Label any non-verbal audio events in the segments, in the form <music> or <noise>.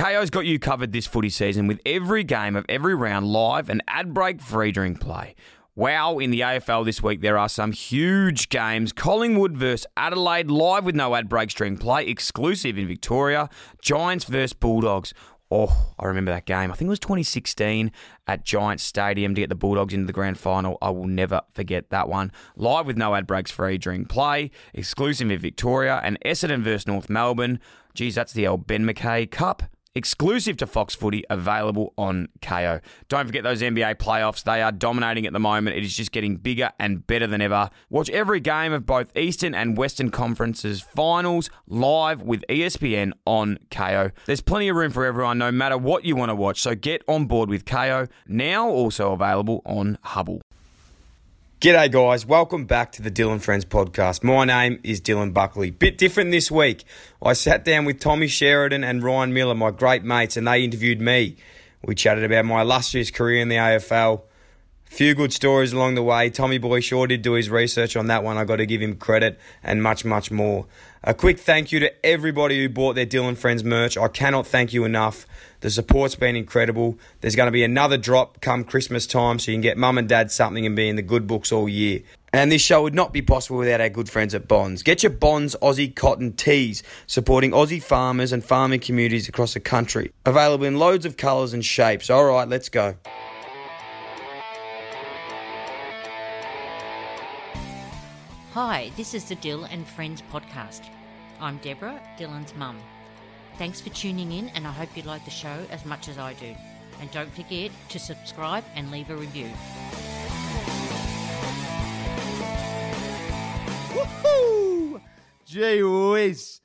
Kayo's got you covered this footy season with every game of every round live and ad break free during play. Wow, in the AFL this week, there are some huge games. Collingwood versus Adelaide, live with no ad break during play, exclusive in Victoria. Giants versus Bulldogs. Oh, I remember that game. I think it was 2016 at Giants Stadium to get the Bulldogs into the grand final. I will never forget that one. Live with no ad breaks free during play, exclusive in Victoria, and Essendon versus North Melbourne. Geez, that's the old Ben McKay Cup exclusive to Fox Footy, available on Kayo. Don't forget those NBA playoffs. They are dominating at the moment. It is just getting bigger and better than ever. Watch every game of both Eastern and Western Conferences finals live with ESPN on Kayo. There's plenty of room for everyone, no matter what you want to watch. So get on board with Kayo, now also available on Hubbl. G'day, guys. Welcome back to the Dill and Friends podcast. My name is Dylan Buckley. Bit different this week. I sat down with Tommy Sheridan and Ryan Miller, my great mates, and they interviewed me. We chatted about my illustrious career in the AFL. Few good stories along the way. Tommy Boy sure did do his research on that one. I got to give him credit and much, much more. A quick thank you to everybody who bought their Dill and Friends merch. I cannot thank you enough. The support's been incredible. There's going to be another drop come Christmas time so you can get mum and dad something and be in the good books all year. And this show would not be possible without our good friends at Bonds. Get your Bonds Aussie cotton tees, supporting Aussie farmers and farming communities across the country. Available in loads of colours and shapes. All right, let's go. Hi, this is the Dill and Friends podcast. I'm Deborah, Dylan's mum. Thanks for tuning in, and I hope you like the show as much as I do. And don't forget to subscribe and leave a review. Woohoo! Gee whiz.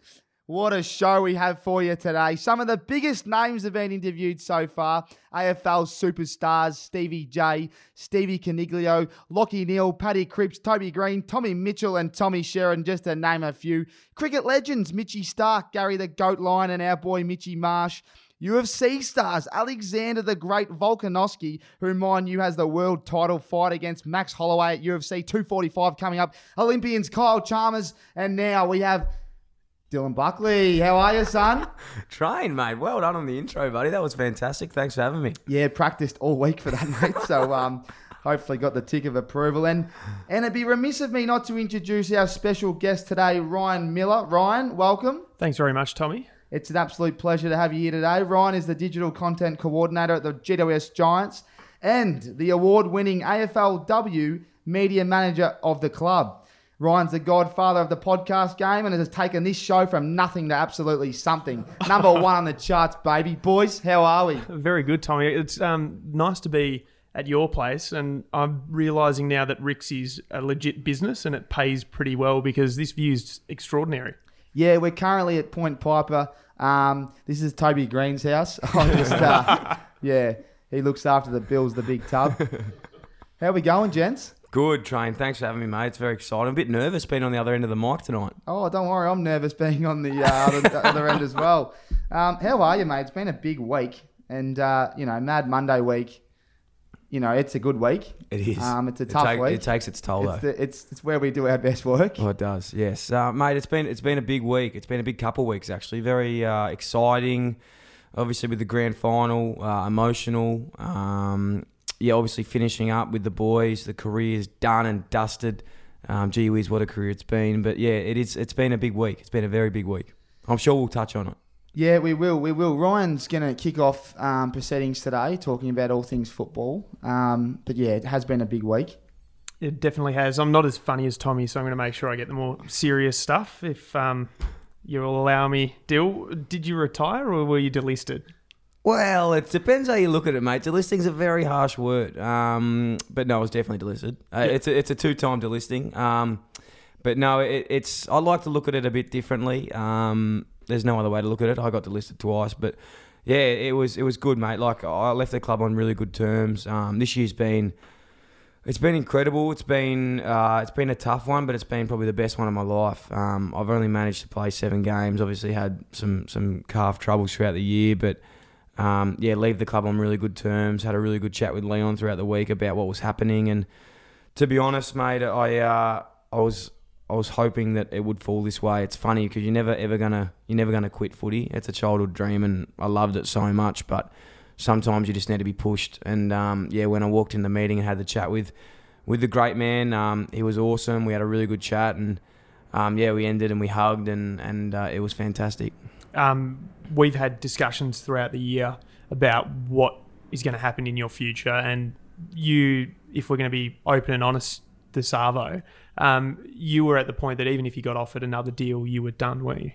What a show we have for you today. Some of the biggest names have been interviewed so far. AFL superstars Stevie J, Stevie Coniglio, Lachie Neale, Paddy Cripps, Toby Greene, Tommy Mitchell, and Tommy Sheridan, just to name a few. Cricket legends Mitchy Stark, Gary the Goat Lyon, and our boy Mitchy Marsh. UFC stars Alexander the Great Volkanovski, who, mind you, has the world title fight against Max Holloway at UFC 245 coming up. Olympians Kyle Chalmers, and now we have Dylan Buckley. How are you, son? <laughs> Train, mate. Well done on the intro, buddy. That was fantastic. Thanks for having me. Yeah, practiced all week for that, mate. So, um, hopefully got the tick of approval. And and it'd be remiss of me not to introduce our special guest today, Ryan Miller. Ryan, welcome. Thanks very much, Tommy. It's an absolute pleasure to have you here today. Ryan is the digital content coordinator at the GWS Giants and the award-winning AFLW media manager of the club. Ryan's the godfather of the podcast game and has taken this show from nothing to absolutely something. Number <laughs> one on the charts, baby. Boys, how are we? Very good, Tommy. It's um, nice to be at your place, and I'm realizing now that Rick's is a legit business and it pays pretty well because this view's extraordinary. Yeah, we're currently at Point Piper. Um, this is Toby Greene's house. <laughs> Just, uh, <laughs> yeah, he looks after the Bills, the big tub. How we going, gents? Good, Train. Thanks for having me, mate. It's very exciting. I'm a bit nervous being on the other end of the mic tonight. Oh, don't worry. I'm nervous being on the uh, other, other end as well. Um, how are you, mate? It's been a big week, and uh, you know, Mad Monday week. You know, it's a good week. It is. Um, it's a It tough take- week. It takes its toll, It's, though. the, it's it's where we do our best work. Oh, it does. Yes, uh, mate. It's been it's been a big week. It's been a big couple of weeks actually. Very uh, exciting. Obviously with the grand final, uh, emotional. Um, yeah, obviously finishing up with the boys. The career's done and dusted. Um, gee whiz, what a career it's been. But yeah, it is. It's been a big week. It's been a very big week. I'm sure we'll touch on it. Yeah, we will. We will. Ryan's going to kick off um, proceedings today, talking about all things football. Um, but yeah, it has been a big week. It definitely has. I'm not as funny as Tommy, so I'm going to make sure I get the more serious stuff. If um, you'll allow me, Dill, did you retire or were you delisted? Well, it depends how you look at it, mate. Delisting's a very harsh word. Um, but no, I was definitely delisted. Uh, It's a, it's a two time delisting. Um, but no, it, it's I like to look at it a bit differently. Um, there's no other way to look at it. I got delisted twice, but yeah, it was it was good, mate. Like I left the club on really good terms. Um, this year's been it's been incredible. It's been uh, it's been a tough one, but it's been probably the best one of my life. Um, I've only managed to play seven games. Obviously, had some some calf troubles throughout the year, but um, yeah, leave the club on really good terms. Had a really good chat with Leon throughout the week about what was happening, and to be honest, mate, I uh, I was I was hoping that it would fall this way. It's funny because you're never ever gonna you're never gonna quit footy. It's a childhood dream, and I loved it so much. But sometimes you just need to be pushed. And um, yeah, when I walked in the meeting and had the chat with with the great man, um, he was awesome. We had a really good chat, and um, yeah, we ended and we hugged, and and uh, it was fantastic. Um, we've had discussions throughout the year about what is going to happen in your future, and you, if we're going to be open and honest, the Savo, um, you were at the point that even if you got offered another deal, you were done, weren't you?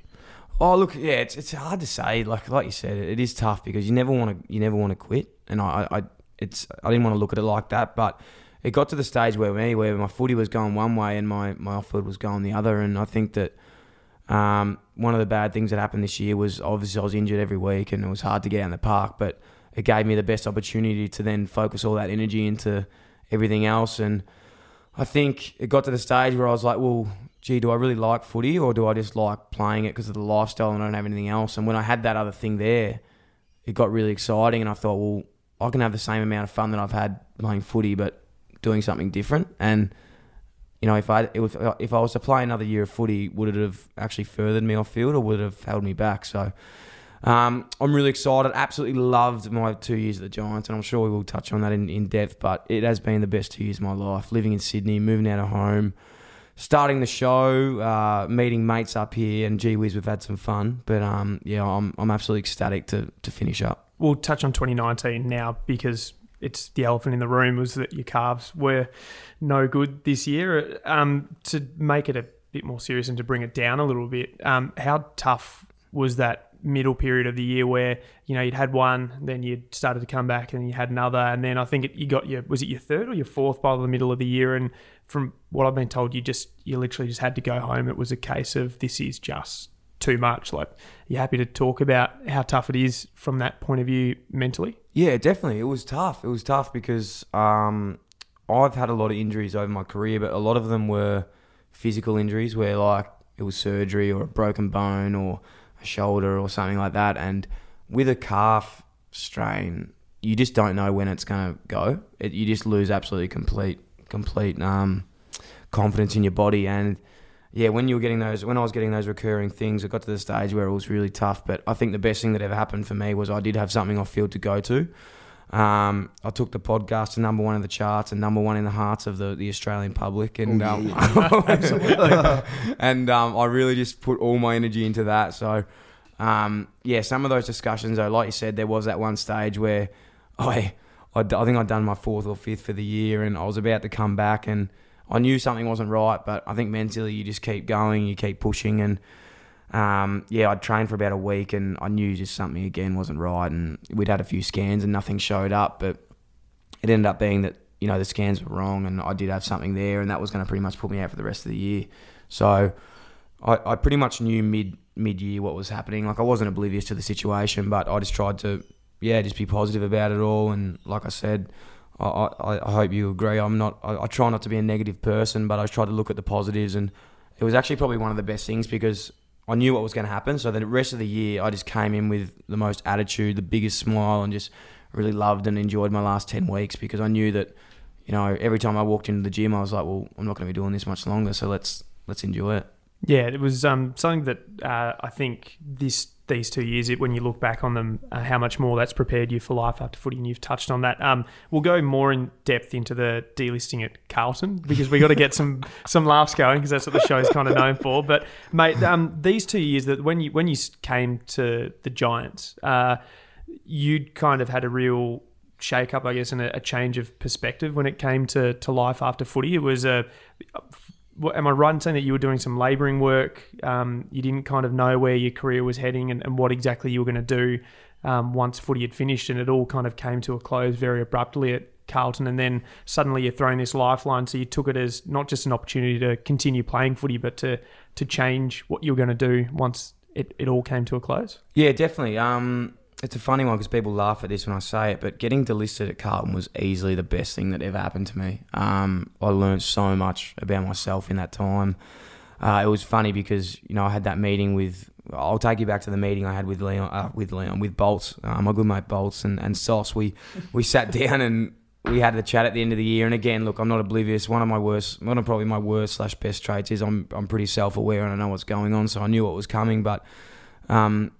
Oh look, yeah, it's it's hard to say. Like like you said, it is tough because you never want to you never want to quit, and I, I it's I didn't want to look at it like that, but it got to the stage where me where my footy was going one way and my my off was going the other, and I think that um, one of the bad things that happened this year was obviously I was injured every week and it was hard to get out in the park, but it gave me the best opportunity to then focus all that energy into everything else. And I think it got to the stage where I was like, well, gee, do I really like footy or do I just like playing it because of the lifestyle and I don't have anything else? And when I had that other thing there, it got really exciting and I thought, well, I can have the same amount of fun that I've had playing footy, but doing something different. And you know, if I if, if I was to play another year of footy, would it have actually furthered me off field or would it have held me back? So um, I'm really excited. Absolutely loved my two years at the Giants, and I'm sure we will touch on that in, in depth. But it has been the best two years of my life. Living in Sydney, moving out of home, starting the show, uh, meeting mates up here, and gee whiz, we've had some fun. But um, yeah, I'm I'm absolutely ecstatic to to finish up. We'll touch on 2019 now because it's the elephant in the room was that your calves were no good this year. Um, to make it a bit more serious and to bring it down a little bit, um, how tough was that middle period of the year where you know you'd had one, then you'd started to come back, and you had another, and then I think it, you got your was it your third or your fourth by the middle of the year, and from what I've been told, you just you literally just had to go home. It was a case of this is just too much. Like, you happy to talk about how tough it is from that point of view mentally? Yeah, definitely. It was tough. It was tough because um, I've had a lot of injuries over my career, but a lot of them were physical injuries where like it was surgery or a broken bone or a shoulder or something like that. And with a calf strain, you just don't know when it's going to go. It, you just lose absolutely complete complete um, confidence in your body and yeah, when you were getting those, when I was getting those recurring things, it got to the stage where it was really tough. But I think the best thing that ever happened for me was I did have something off field to go to. Um, I took the podcast to number one in the charts and number one in the hearts of the, the Australian public, and Oh, um, <laughs> <laughs> and um, I really just put all my energy into that. So, um, yeah, some of those discussions, though, like you said, there was that one stage where I, I, I think I'd done my fourth or fifth for the year, and I was about to come back, and I knew something wasn't right, but I think mentally you just keep going, you keep pushing, and um, yeah, I'd trained for about a week, and I knew just something again wasn't right, and we'd had a few scans and nothing showed up, but it ended up being that you know the scans were wrong, and I did have something there, and that was going to pretty much put me out for the rest of the year. So I, I pretty much knew mid mid year what was happening. Like I wasn't oblivious to the situation, but I just tried to yeah just be positive about it all, and like I said. I, I, hope you agree. I'm not. I, I try not to be a negative person, but I try to look at the positives, and it was actually probably one of the best things because I knew what was going to happen. So the rest of the year, I just came in with the most attitude, the biggest smile, and just really loved and enjoyed my last ten weeks because I knew that, you know, every time I walked into the gym, I was like, well, I'm not going to be doing this much longer, so let's let's enjoy it. Yeah, it was um, something that uh, I think this these two years, it, when you look back on them, uh, how much more that's prepared you for life after footy, and you've touched on that. Um, we'll go more in depth into the delisting at Carlton because we got to get some <laughs> some laughs going because that's what the show's kind of known for. But mate, um, these two years that when you when you came to the Giants, uh, you'd kind of had a real shake up, I guess, and a, a change of perspective when it came to, to life after footy. It was a am I right in saying that you were doing some labouring work? Um, you didn't kind of know where your career was heading and, and what exactly you were going to do um, once footy had finished, and it all kind of came to a close very abruptly at Carlton. And then suddenly you're throwing this lifeline, so you took it as not just an opportunity to continue playing footy, but to to change what you were going to do once it, it all came to a close. Yeah, definitely. Um, it's a funny one because people laugh at this when I say it, but getting delisted at Carlton was easily the best thing that ever happened to me. Um, I learned so much about myself in that time. Uh, it was funny because you know I had that meeting with. I'll take you back to the meeting I had with Leon, uh, with Leon, with Bolts, uh, my good mate Bolts and, and Sauce. We we sat <laughs> down and we had the chat at the end of the year, and again, look, I'm not oblivious. One of my worst, one of probably my worst slash best traits is I'm I'm pretty self aware and I know what's going on, so I knew what was coming. But um,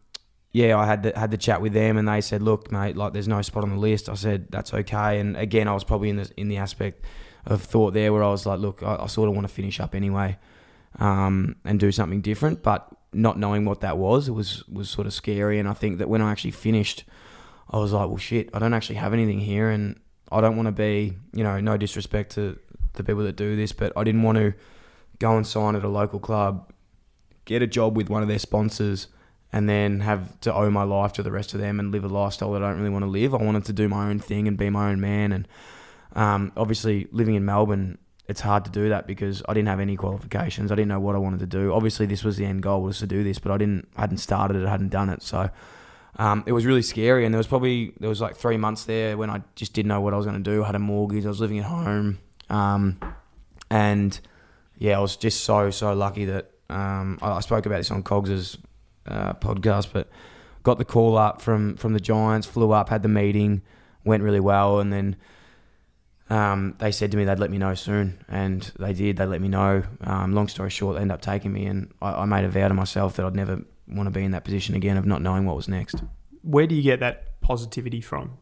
yeah, I had the, had the chat with them, and they said, "Look, mate, like there's no spot on the list." I said, "That's okay." And again, I was probably in the in the aspect of thought there where I was like, "Look, I, I sort of want to finish up anyway, um, and do something different." But not knowing what that was, it was was sort of scary. And I think that when I actually finished, I was like, "Well, shit, I don't actually have anything here, and I don't want to be, you know, no disrespect to the people that do this, but I didn't want to go and sign at a local club, get a job with one of their sponsors." And then have to owe my life to the rest of them and live a lifestyle that I don't really want to live. I wanted to do my own thing and be my own man. And um, obviously, living in Melbourne, it's hard to do that because I didn't have any qualifications. I didn't know what I wanted to do. Obviously, this was the end goal was to do this, but I didn't, I hadn't started it, I hadn't done it. So um, it was really scary. And there was probably there was like three months there when I just didn't know what I was going to do. I had a mortgage. I was living at home, um, and yeah, I was just so so lucky that um, I, I spoke about this on Cogs's uh, podcast, but got the call up from from the Giants, flew up, had the meeting, went really well, and then um, they said to me they'd let me know soon, and they did. They let me know. Um, long story short, they ended up taking me, and I, I made a vow to myself that I'd never want to be in that position again of not knowing what was next. Where do you get that positivity from?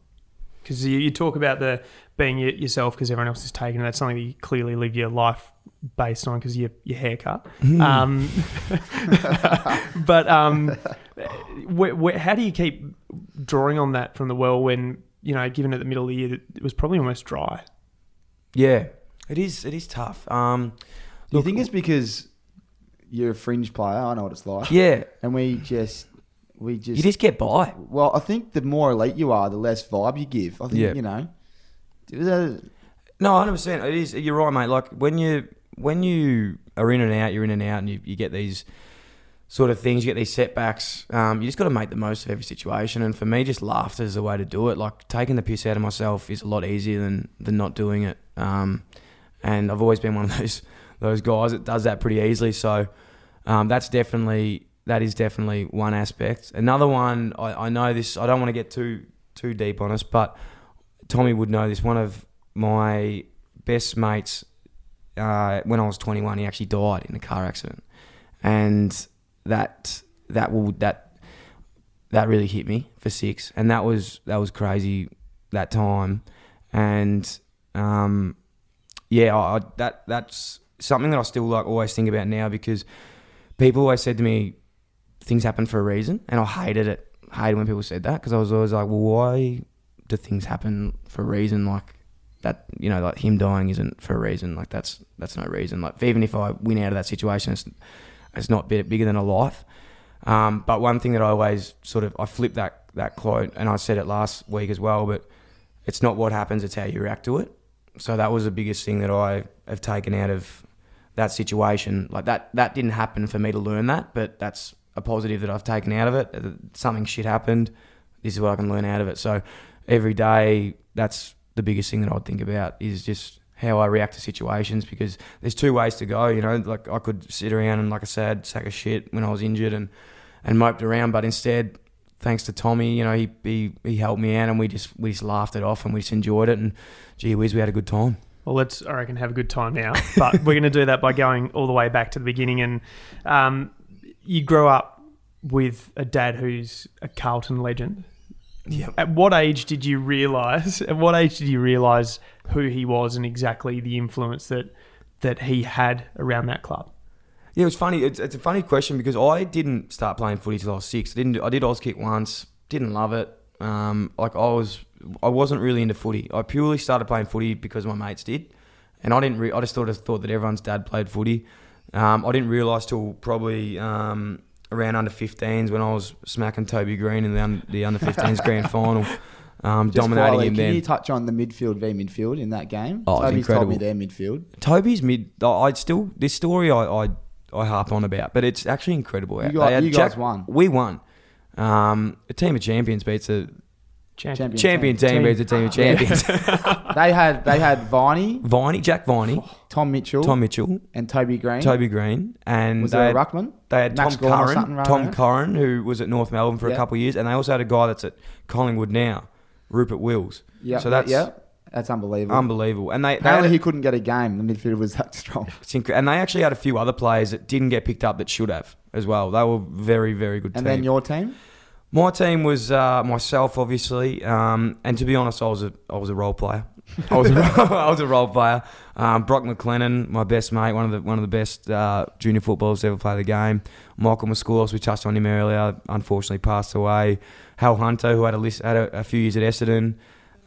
Because you, you talk about the being yourself because everyone else is taking it. That's something that you clearly live your life based on because your your haircut. Hmm. Um, <laughs> but um, wh- wh- how do you keep drawing on that from the well when you know, given at the middle of the year, it was probably almost dry. Yeah, it is. It is tough. Um, Do you think it's because you're a fringe player? I know what it's like. yeah, And we just, we just, you just get by. well, I think the more elite you are, the less vibe you give. I think, Yeah. you know. That- No, hundred percent. It is. You're right, mate. Like when you when you are in and out, you're in and out, and you, you get these sort of things. You get these setbacks. Um, you just got to make the most of every situation. And for me, just laughter is the way to do it. Like taking the piss out of myself is a lot easier than than not doing it. Um, and I've always been one of <laughs> those those guys that does that pretty easily. So um, that's definitely that is definitely one aspect. Another one, I, I know this. I don't want to get too too deep on us, but Tommy would know this. One of my best mates, uh, when I was 21, he actually died in a car accident, and that that will that that really hit me for six, and that was that was crazy that time, and um, yeah, I, that that's something that I still like always think about now because people always said to me things happen for a reason, and I hated it. Hated when people said that because I was always like, well, why do things happen for a reason? Like that, you know, like him dying isn't for a reason. Like that's that's no reason. Like even if I win out of that situation, it's it's not bigger than a life. Um, but one thing that I always sort of I flipped that that quote, and I said it last week as well. But it's not what happens; it's how you react to it. So that was the biggest thing that I have taken out of that situation. Like that that didn't happen for me to learn that, but that's a positive that I've taken out of it. Uh, Something shit happened. This is what I can learn out of it. So every day, that's the biggest thing that I'd think about is just how I react to situations because there's two ways to go. You know, like I could sit around and like a sad sack of shit when I was injured and and moped around, but instead, thanks to Tommy, you know, he he, he helped me out and we just we just laughed it off and we just enjoyed it and gee whiz, we had a good time. Well, let's, I reckon, have a good time now. But we're going to do that by going all the way back to the beginning. And um, you grow up with a dad who's a Carlton legend. Yeah. At what age did you realise? At what age did you realise who he was and exactly the influence that that he had around that club? Yeah, it was funny. It's, it's a funny question because I didn't start playing footy till I was six. I didn't. I did Auskick once. Didn't love it. Um, like I was, I wasn't really into footy. I purely started playing footy because my mates did, and I didn't. Re- I just thought thought that everyone's dad played footy. Um, I didn't realise till probably um, around under 15s when I was smacking Toby Greene in the, un- the under 15s grand <laughs> final, um, dominating quietly, him Can then. you touch on the midfield v midfield in that game? Oh, Toby's told me their midfield. Toby's mid. I still this story I, I I harp on about, but it's actually incredible. You had you guys won. We won. Um, a team of champions beats a Champion champion team. team, beats a team of champions. <laughs> <laughs> They had they had Viney, Viney, Jack Viney, Tom Mitchell, Tom Mitchell, and Toby Greene. Toby Greene, and was they had, ruckman? they had Max Tom Curran, right Tom there? Curran, who was at North Melbourne for Yeah. a couple of years, and they also had a guy that's at Collingwood now, Rupert Wills. Yeah. So that's yeah. That's unbelievable. Unbelievable. And they, they Apparently, a- he couldn't get a game. The midfield was that strong. and they actually had a few other players that didn't get picked up that should have as well. They were very, very good And team. then your team? My team was uh, myself, obviously, um, and to be honest, I was a I was a role player. I was a, <laughs> <laughs> I was a role player. Um, Brock McLennan, my best mate, one of the one of the best uh, junior footballers to ever play the game. Michael Mascoulis, we touched on him earlier, unfortunately passed away. Hal Hunter, who had a list, had a, a few years at Essendon,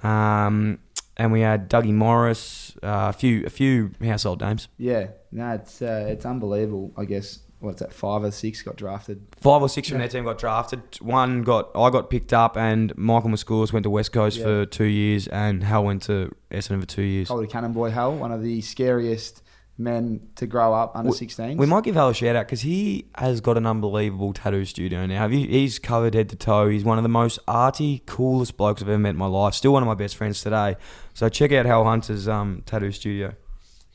um, and we had Dougie Morris, uh, a few a few household names. Yeah. No, it's uh, it's unbelievable. I guess what's that? Five or six got drafted. Five or six from their team got drafted. One got I got picked up, and Michael Mascoulis went to West Coast Yeah. for two years, and Hal went to Essendon for two years. Calder Cannon Boy Hell, one of the scariest men to grow up under We- 16. We might give Hal a shout out because he has got an unbelievable tattoo studio now. Have you, he's covered head to toe. He's one of the most arty, coolest blokes I've ever met in my life. Still one of my best friends today. So check out Hal Hunter's um, tattoo studio.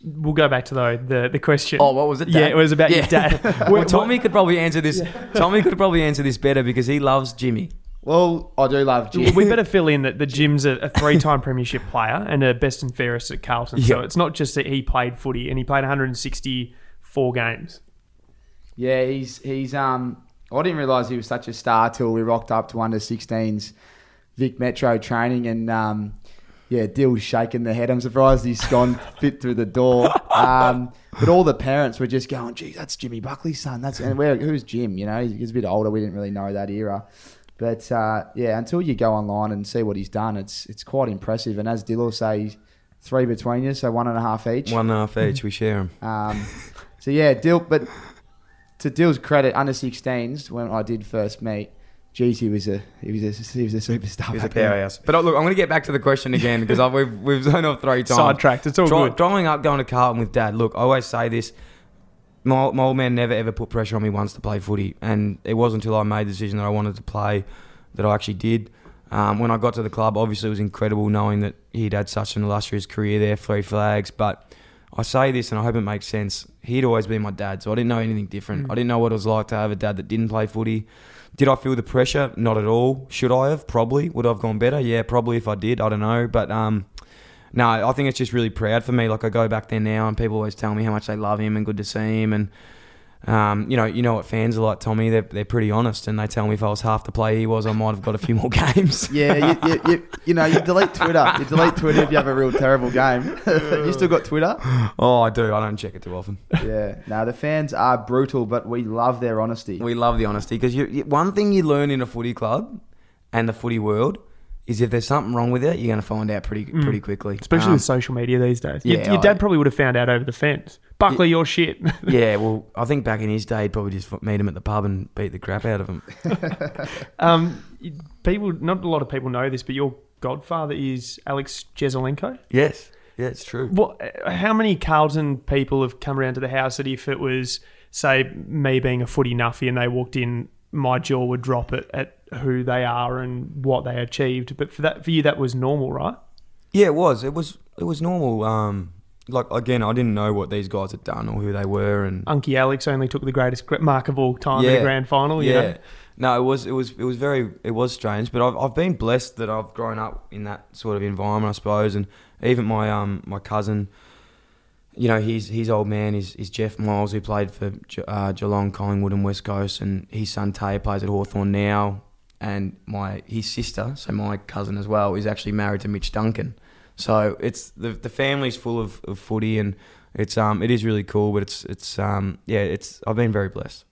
We'll go back to though the the question. Oh, what was it? Yeah, it was about your dad. <laughs> well, Tommy could probably answer this. <laughs> Tommy could probably answer this better because he loves Jimmy. Well, I do love Jim. we better <laughs> fill in that the Jim's a, a three-time premiership player and a best and fairest at Carlton. So it's not just that he played footy and he played 164 games. Yeah, he's he's um. I didn't realise he was such a star till we rocked up to under 16s Vic Metro training and um. Yeah, Dill's shaking the head. I'm surprised he's gone fit through the door. Um, but all the parents were just going, "Gee, that's Jimmy Buckley's son." That's and where who's Jim? You know, he's, a bit older. We didn't really know that era. But uh, yeah, until you go online and see what he's done, it's it's quite impressive. And as Dill will say, three between you, so one and a half each. One and a half each. We share them. Um, so yeah, Dill. But to Dill's credit, under 16s when I did first meet, geez, he was a he was a he was a superstar. He's a powerhouse. But look, I'm going to get back to the question again because I've, we've we've zoned off three times. Sidetracked. It's all Dri- good. Growing up, going to Carlton with dad. Look, I always say this. My, my old man never ever put pressure on me once to play footy, and it wasn't until I made the decision that I wanted to play that I actually did. Um, when I got to the club, obviously it was incredible knowing that he'd had such an illustrious career there, three flags. But I say this, and I hope it makes sense. He'd always been my dad, so I didn't know anything different. Mm. I didn't know what it was like to have a dad that didn't play footy. Did I feel the pressure? Not at all. Should I have? Probably. Would I have gone better? Yeah, probably if I did. I don't know. But um, no, I think it's just really proud for me. Like I go back there now, and people always tell me how much they love him and good to see him. And um, you know, you know what fans are like, Tommy. They're they're pretty honest, and they tell me if I was half the player he was, I might have got a few more <laughs> games. Yeah, you, you, you, you know, you delete Twitter. You delete Twitter if you have a real terrible game. <laughs> you still got Twitter? oh, I do. I don't check it too often. Yeah. Now the fans are brutal, but we love their honesty. We love the honesty because you, you, one thing you learn in a footy club and the footy world is if there's something wrong with it, you're going to find out pretty pretty quickly. Especially Um, with social media these days. Your, yeah, your dad I- probably would have found out over the fence. Buckley, you're shit. <laughs> yeah, well, I think back in his day, he'd probably just meet him at the pub and beat the crap out of him. <laughs> um, people, not a lot of people know this, but your godfather is Alex Jesaulenko. Yes, yeah, it's true. What? How many Carlton people have come around to the house that if it was, say, me being a footy nuffy and they walked in, my jaw would drop at, at who they are and what they achieved. But for that, for you, that was normal, right? Yeah, it was. It was. It was normal. Um, like again, I didn't know what these guys had done or who they were, and Unky Alex only took the greatest gr- mark of all time in the grand final. You yeah. know? No, it was. It was. It was very. It was strange, but I've I've been blessed that I've grown up in that sort of environment, I suppose, and even my um my cousin. You know, his his old man is, is Jeff Miles, who played for Ge- uh, Geelong, Collingwood, and West Coast, and his son Tay plays at Hawthorn now. And my his sister, so my cousin as well, is actually married to Mitch Duncan. So it's the the family's full of, of footy, and it's um it is really cool. But it's it's um yeah it's I've been very blessed.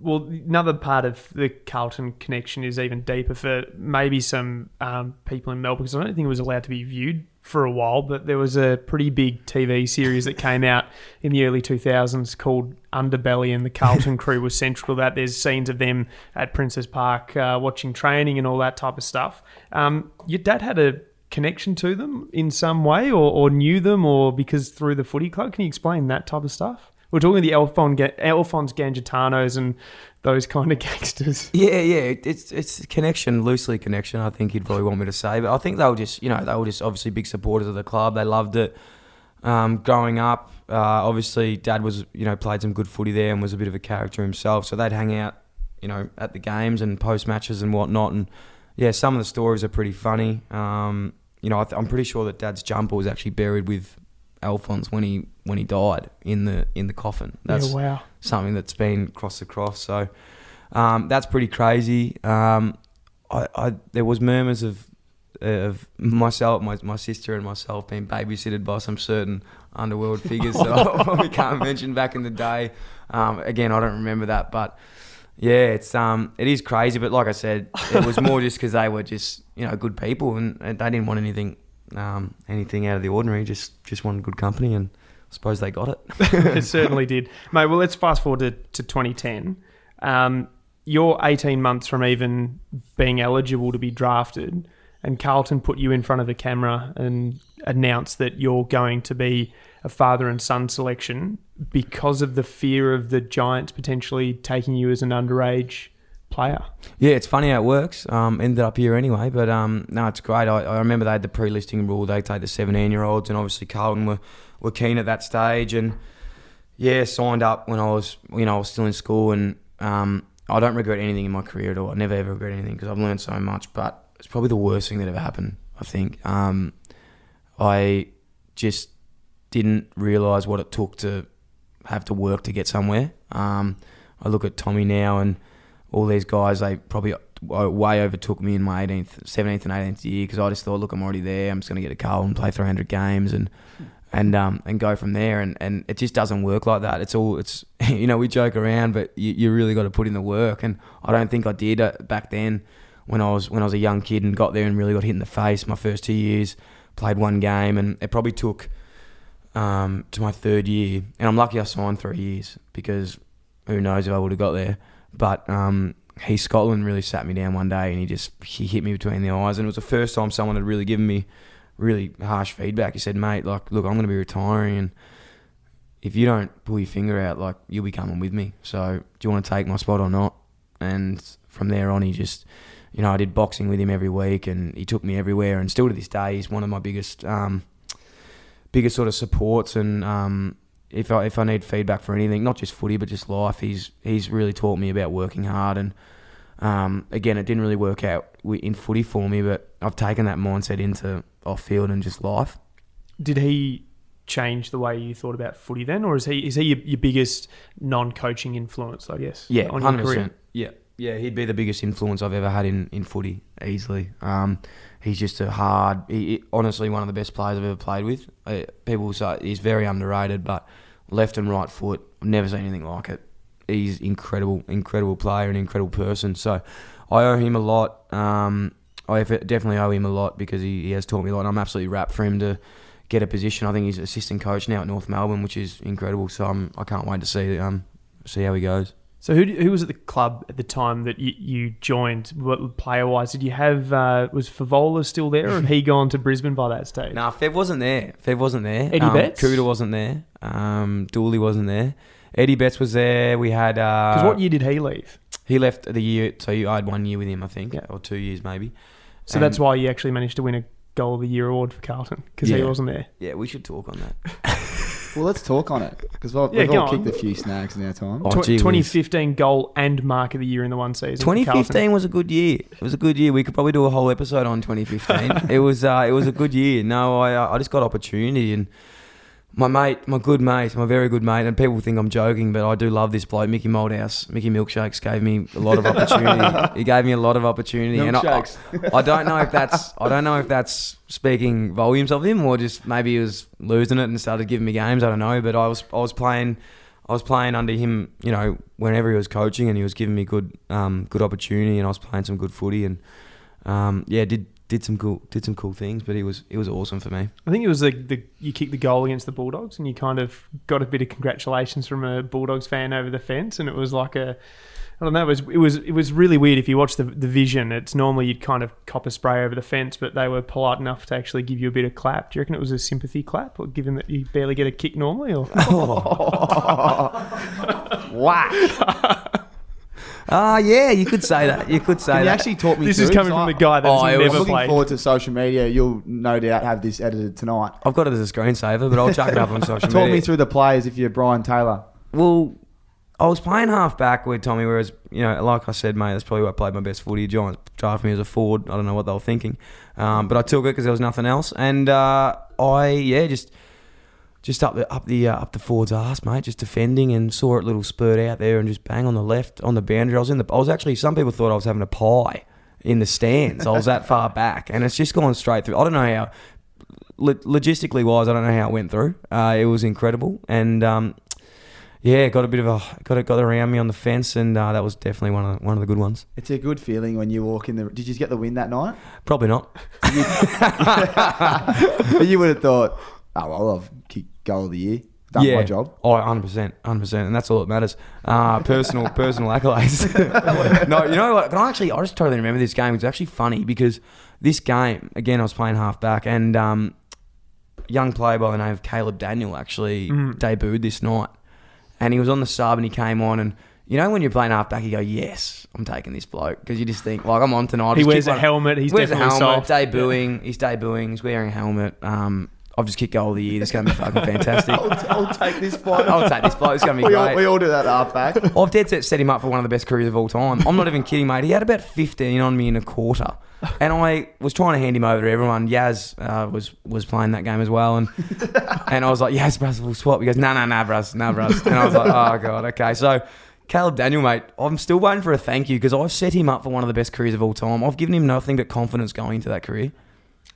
well, another part of the Carlton connection is even deeper for maybe some um, people in Melbourne because I don't think it was allowed to be viewed for a while, but there was a pretty big TV series that came out in the early 2000s called Underbelly, and the Carlton crew was central to that. There's scenes of them at Princes Park uh, watching training and all that type of stuff. Um, your dad had a connection to them in some way or, or knew them or because through the footy club? Can you explain that type of stuff? We're talking the Alphon, Alphonse Gangitanos and those kind of <laughs> gangsters. Yeah, yeah, it's it's connection, loosely connection. I think he'd probably want me to say, but I think they were just, you know, they were just obviously big supporters of the club. They loved it. Um, growing up, uh, obviously, Dad was, you know, played some good footy there and was a bit of a character himself. So they'd hang out, you know, at the games and post matches and whatnot. And yeah, some of the stories are pretty funny. Um, you know, I th- I'm pretty sure that Dad's jumper was actually buried with Alphonse when he when he died in the in the coffin. That's yeah, wow. something that's been cross across. So um, that's pretty crazy. Um, I, I there was murmurs of of myself, my my sister, and myself being babysitted by some certain underworld figures that I probably can't mention back in the day. Um, again, I don't remember that, but yeah, it's um, it is crazy. But like I said, it was more <laughs> just because they were just you know good people and, and they didn't want anything um, anything out of the ordinary. Just just wanted good company, and I suppose they got it. <laughs> it certainly did, mate. Well, let's fast forward to, to 2010. Um, you're 18 months from even being eligible to be drafted, and Carlton put you in front of the camera and announced that you're going to be a father and son selection because of the fear of the Giants potentially taking you as an underage player. Yeah, it's funny how it works. Um, ended up here anyway, but um, no, it's great. I, I remember they had the pre-listing rule; they take the seventeen-year-olds, and obviously Carlton were, were keen at that stage, and yeah, signed up when I was you know I was still in school, and um, I don't regret anything in my career at all. I never ever regret anything because I've learned so much. But it's probably the worst thing that ever happened. I think um, I just didn't realise what it took to have to work to get somewhere. Um, I look at Tommy now and all these guys, they probably way overtook me in my 18th, 17th and 18th year because I just thought, look, I'm already there. I'm just going to get a car and play 300 games and and um, and go from there. And, and it just doesn't work like that. It's all it's <laughs> you know we joke around, but you, you really got to put in the work. And I don't think I did uh, back then when I was when I was a young kid and got there and really got hit in the face. My first two years, played one game, and it probably took um, to my third year, and I'm lucky I signed three years because who knows if I would have got there. But um, he Scotland really sat me down one day, and he just he hit me between the eyes, and it was the first time someone had really given me really harsh feedback. He said, "Mate, like, look, I'm going to be retiring, and if you don't pull your finger out, like, you'll be coming with me. So, do you want to take my spot or not?" And from there on, he just you know, I did boxing with him every week, and he took me everywhere. And still to this day, he's one of my biggest, um, biggest sort of supports. And um, if I if I need feedback for anything, not just footy but just life, he's he's really taught me about working hard. And um, again, it didn't really work out in footy for me, but I've taken that mindset into off field and just life. Did he change the way you thought about footy then, or is he is he your, your biggest non coaching influence? I guess. Yeah, on hundred your career? percent. Yeah, yeah, he'd be the biggest influence I've ever had in, in footy, easily. Um, he's just a hard, he, he- honestly, one of the best players I've ever played with. Uh, people say he's very underrated, but left and right foot, I've never seen anything like it. He's incredible, incredible player, and incredible person. So I owe him a lot. Um, I definitely owe him a lot because he, he has taught me a lot. And I'm absolutely wrapped for him to get a position. I think he's assistant coach now at North Melbourne, which is incredible. So I'm, I can't wait to see um, see how he goes. So who who was at the club at the time that you, you joined? What player wise did you have? Uh, was Fevola still there, or had he <laughs> gone to Brisbane by that stage? Nah, Fev wasn't there. Fev wasn't there. Eddie um, Betts? Kouta wasn't there. Um, Dooley wasn't there. Eddie Betts was there. We had. Because Uh, what year did he leave? He left the year. So I had one year with him, I think, Yeah. or two years maybe. So that's why you actually managed to win a goal of the year award for Carlton because he wasn't there. Yeah, we should talk on that. <laughs> Well, let's talk on it because we've, Yeah, we've go all on. kicked a few snags in our time. Oh, Tw- gee whiz. 2015 goal and mark of the year in the one season. for Carlton. 2015 was a good year. It was a good year. We could probably do a whole episode on 2015. <laughs> it was uh, it was a good year. No, I uh, I just got opportunity and my mate, my good mate, my very good mate, and people think I'm joking, but I do love this bloke, Mickey Malthouse. Mickey Milkshakes gave me a lot of opportunity. <laughs> he gave me a lot of opportunity, and I, Milkshakes. I don't know if that's I don't know if that's speaking volumes of him or just maybe he was losing it and started giving me games. I don't know, but I was I was playing I was playing under him, you know, whenever he was coaching and he was giving me good um, good opportunity and I was playing some good footy and um, yeah, did did some cool did some cool things, but he was it was awesome for me. I think it was the, the you kicked the goal against the Bulldogs and you kind of got a bit of congratulations from a Bulldogs fan over the fence and it was like a I don't know it was it was it was really weird if you watch the the vision it's normally you'd kind of cop a spray over the fence but they were polite enough to actually give you a bit of clap. Do you reckon it was a sympathy clap or given that you barely get a kick normally or <laughs> <laughs> Whack. <laughs> Ah, yeah, you could say that. You could say Can you that. actually talk me this through is it? coming 'Cause from I- the guy that's Oh, it was- I'm never looking played. forward to social media. You'll no doubt have this edited tonight. I've got it as a screensaver, but I'll chuck it up on social Talk media. me through the players if you're Brian Taylor. Well, I was playing half back with Tommy, whereas you know, like I said, mate, that's probably where I played my best footy. Giants drafted me as a forward. I don't know what they were thinking, um, but I took it because there was nothing else, and uh, I yeah just just up the up the uh, up the forward's ass, mate, just defending and saw it little spurt out there and just bang on the left on the boundary. I was in the I was actually some people thought I was having a pie in the stands. I was that far <laughs> back, and it's just gone straight through. I don't know how. lo- Logistically wise, I don't know how it went through. Uh, it was incredible, and um, yeah, got a bit of a got it got around me on the fence, and uh, that was definitely one of the, one of the good ones. It's a good feeling when you walk in the. Did you get the win that night? Probably not. but <laughs> <laughs> you would have thought, oh well, I've kicked goal of the year, done my job. Oh, 100 percent, hundred percent, and that's all that matters. Uh, personal, <laughs> personal accolades. <laughs> no, you know what? Can I actually? I just totally remember this game. It's actually funny because this game again, I was playing half back, and um, young player by the name of Caleb Daniel actually Mm. debuted this night, and he was on the sub, and he came on, and you know when you're playing half back, you go, "Yes, I'm taking this bloke," because you just think, like, I'm on tonight. He wears a helmet. He's wears a definitely helmet, soft. debuting. He's debuting. He's wearing a helmet. Um, I've just kicked goal of the year. This is going to be fucking fantastic. <laughs> I'll, I'll take this bloke. I'll take this bloke. It's going to be <laughs> we, all, great. we all do that half back. <laughs> I've dead set set him up for one of the best careers of all time. I'm not even kidding, mate. He had about 15 on me in a quarter. And I was trying to hand him over to everyone. Yaz uh, was was playing that game as well, and and I was like, "Yaz, brus, we'll swap." He goes, "No, no, no, brus, no, brus." And I was like, "Oh god, okay." So Caleb Daniel, mate, I'm still waiting for a thank you because I've set him up for one of the best careers of all time. I've given him nothing but confidence going into that career.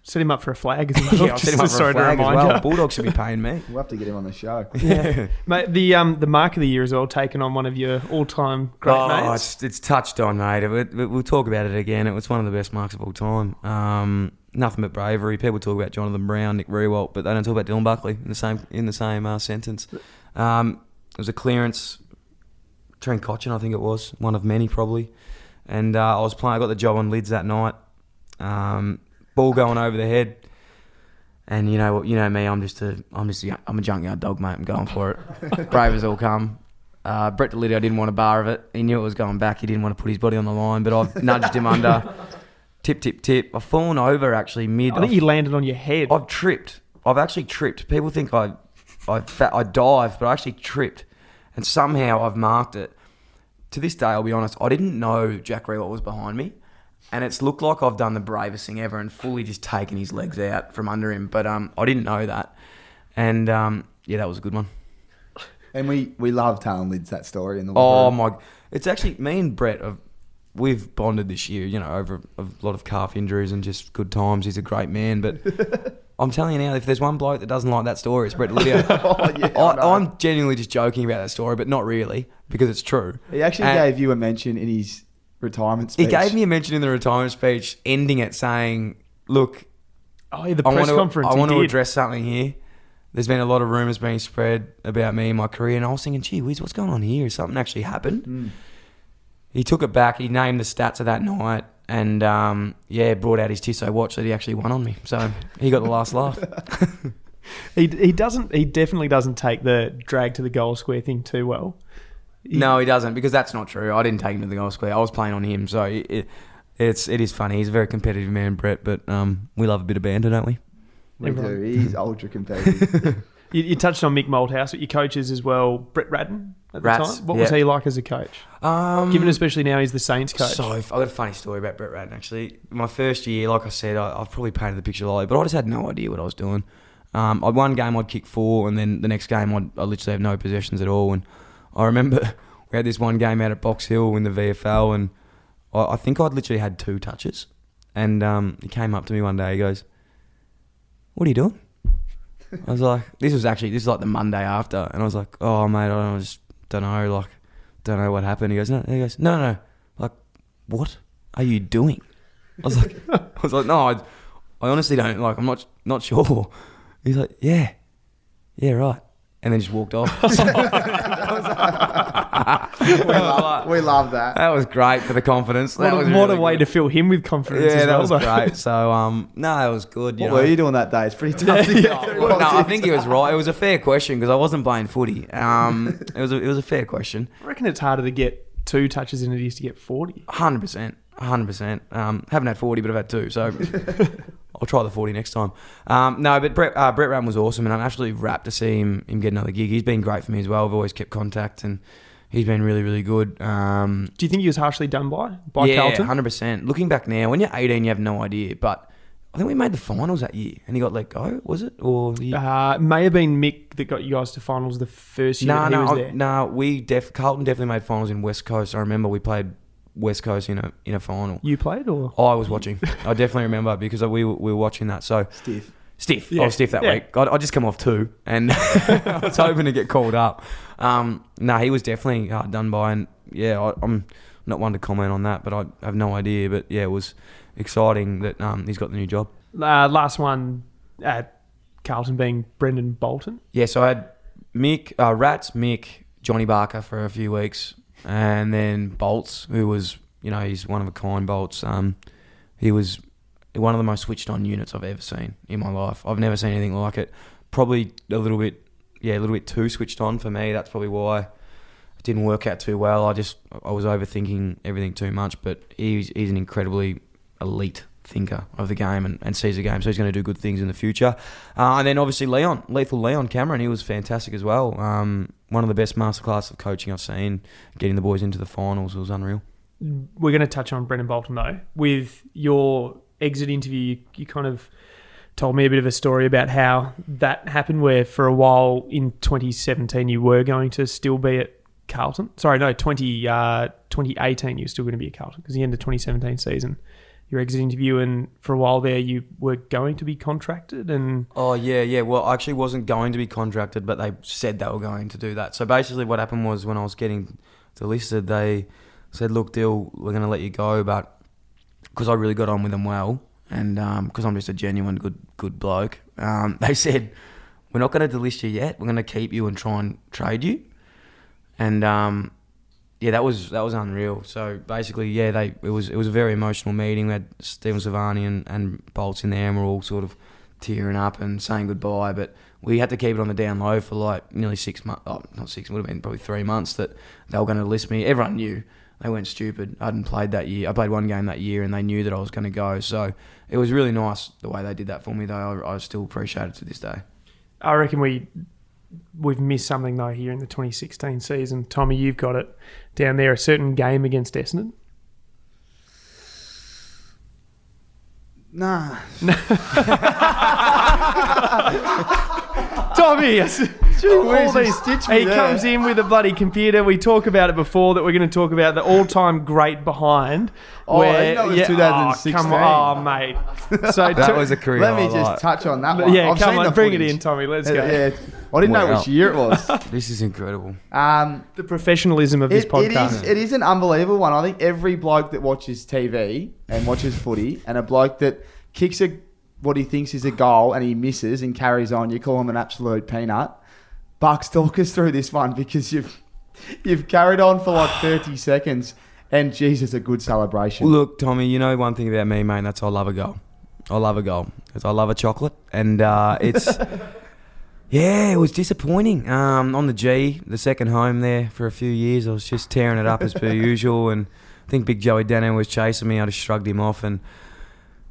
Set him up for a flag as <laughs> well. Yeah, just set him up for a flag as well. Bulldogs should be <laughs> paying me. We'll have to get him on the show. <laughs> Mate, the um the mark of the year as well, taken on one of your all time great oh, mates. It's, it's touched on, mate. It- it- we'll talk about it again. It was one of the best marks of all time. Um, nothing but bravery. People talk about Jonathan Brown, Nick Riewoldt, but they don't talk about Dylan Buckley in the same in the same uh, sentence. Um, it was a clearance. Trent Cotchin, I think it was one of many probably, and uh, I was playing. I got the job on lids that night. Um, ball going over the head. And you know what? You know me. I'm just a. I'm just. A, I'm a junkyard dog, mate. I'm going for it. <laughs> Brave as all come. Uh, Brett Deledio didn't want a bar of it. He knew it was going back. He didn't want to put his body on the line, but I've nudged him under. <laughs> Tip, tip, tip. I've fallen over actually mid. I think I've, you landed on your head. I've tripped. I've actually tripped. People think I, I, fa- I dived, but I actually tripped, and somehow I've marked it. To this day, I'll be honest. I didn't know Jack Riewoldt was behind me, and it's looked like I've done the bravest thing ever and fully just taken his legs out from under him. But um, I didn't know that, and um, yeah, that was a good one. And we, we love telling Lids that story in the Oh room. my! It's actually me and Brett. Have, we've bonded this year. You know, over a lot of calf injuries and just good times. He's a great man, but <laughs> I'm telling you now, if there's one bloke that doesn't like that story, it's Brett Lydia. <laughs> Oh, yeah, I I'm genuinely just joking about that story, but not really because it's true. He actually And gave you a mention in his retirement speech. He gave me a mention in the retirement speech, ending it saying, "Look, oh, yeah, the I press want to, conference. I want to did. address something here. There's been a lot of rumours being spread about me and my career, and I was thinking, gee whiz, what's going on here? Something actually happened? Mm. He took it back. He named the stats of that night, and um, yeah, brought out his Tissot watch that he actually won on me. So he got the last laugh. <laughs> He, he doesn't. He definitely doesn't take the drag to the goal square thing too well. He- No, he doesn't because that's not true. I didn't take him to the goal square. I was playing on him, so it, it, it's it is funny. He's a very competitive man, Brett, but um, we love a bit of banter, don't we? We do. He's <laughs> ultra competitive. <laughs> You, you touched on Mick Malthouse, but your coaches as well, Brett Ratten at the Rats, time. What was he like as a coach? Um, Given especially now he's the Saints coach. So I've got a funny story about Brett Ratten actually. My first year, like I said, I, I've probably painted the picture lightly, but I just had no idea what I was doing. Um, I'd one game I'd kick four, and then the next game I'd I literally have no possessions at all. And I remember <laughs> we had this one game out at Box Hill in the VFL, and I, I think I'd literally had two touches. And um, he came up to me one day. He goes, "What are you doing?" I was like, "This was actually this was like the Monday after," and I was like, "Oh mate, I don't, I just don't know, like, don't know what happened." He goes, "No," he goes, "No, no, no, like, what are you doing?" I was like, <laughs> "I was like, no, I, I honestly don't like. I'm not not sure." He's like, "Yeah, yeah, right," and then just walked off. <laughs> we, love, we love that. That was great for the confidence. That what a, was what really a way good. to fill him with confidence Yeah, as that well. was though. great. So, um, no, it was good. You What know. were you doing that day? It's pretty <laughs> tough to get no, I think it? he was right. It was a fair question because I wasn't playing footy. Um, it was a, it was a fair question. I reckon it's harder to get two touches than it is to get 40. Hundred percent, hundred percent. Um, haven't had forty, but I've had two, so <laughs> I'll try the forty next time. Um, no, but Brett uh, Brett Ram was awesome, and I'm absolutely rapt to see him him get another gig. He's been great for me as well. I've always kept contact, and He's been really, really good. Um, Do you think he was harshly done by by yeah, Carlton? hundred percent. Looking back now, when you're 18, you have no idea. But I think we made the finals that year, and he got let go. Was it or he, Uh, may have been Mick that got you guys to finals the first year no, no, was I- there. no. We def Carlton definitely made finals in West Coast. I remember we played West Coast in a in a final. You played or I was watching. <laughs> I definitely remember because we were, we were watching that. So Stiff. Stiff. I Yeah, was stiff that yeah. week. I, I just come off two, and <laughs> I was hoping to get called up. Um, no, he was definitely hard done by, and yeah, I, I'm not one to comment on that, but I have no idea. But yeah, it was exciting that um, he's got the new job. uh, last one at Carlton being Brendan Bolton. Yeah, so I had Mick, uh, Rats, Mick, Johnny Barker for a few weeks, and then Bolts, who was, you know, he's one of a kind. Bolts, um, he was one of the most switched on units I've ever seen in my life. I've never seen anything like it. Probably a little bit, yeah, a little bit too switched on for me. That's probably why it didn't work out too well. I just I was overthinking everything too much. But he's he's an incredibly elite thinker of the game and, and sees the game, so he's going to do good things in the future. Uh, and then obviously Leon, lethal Leon Cameron, he was fantastic as well. Um, one of the best masterclass of coaching I've seen. Getting the boys into the finals was unreal. We're going to touch on Brendan Bolton though. With your exit interview, you, you kind of told me a bit of a story about how that happened. Where for a while in 2017 you were going to still be at Carlton. Sorry, no, 20 uh, 2018 you were still going to be at Carlton because the end of 2017 season. Your exit interview, and for a while there, you were going to be contracted, and Oh yeah, yeah. Well, I actually wasn't going to be contracted, but they said they were going to do that. So basically, what happened was when I was getting delisted, they said, "Look, deal, we're going to let you go, but because I really got on with them well, and because I'm just a genuine good good bloke, um, <laughs> they said we're not going to delist you yet. We're going to keep you and try and trade you." And um, yeah, that was that was unreal. So basically, yeah, they it was it was a very emotional meeting. We had Stephen Silvagni and, and Bolts in there, and we're all sort of tearing up and saying goodbye. But we had to keep it on the down low for like nearly six months. Oh, not six. Would have been probably three months that they were going to list me. Everyone knew they weren't stupid. I hadn't played that year. I played one game that year, and they knew that I was going to go. So it was really nice the way they did that for me. Though I, I still appreciate it to this day. I reckon we we've missed something though here in the 2016 season. Tommy, you've got it down there. A certain game against Essendon. Nah. <laughs> <laughs> Tommy, yes. <laughs> all he these, stitched me he there. comes in with a bloody computer. We talk about it before that we're going to talk about the all-time great behind. Oh, I didn't know it was oh, 2016. come on, oh, mate. So <laughs> That to- was a career. Let me highlight. just touch on that one. yeah, I've come seen on, the bring it in, Tommy. Let's go. yeah, I didn't know Wow. which year it was. <laughs> This is incredible. Um, The professionalism of this it, it podcast. is it is an unbelievable one. I think every bloke that watches TV and watches footy, and a bloke that kicks a what he thinks is a goal and he misses and carries on, you call him an absolute peanut. Bucks, talk us through this one because you've you've carried on for like thirty <sighs> seconds, and Jesus, a good celebration. Look, Tommy, you know one thing about me, mate. That's I love a goal. I love a goal because I love a chocolate, and uh, it's <laughs> yeah, it was disappointing. Um, on the G, the second home there for a few years, I was just tearing it up as per <laughs> usual, and I think Big Joey Dano was chasing me. I just shrugged him off and.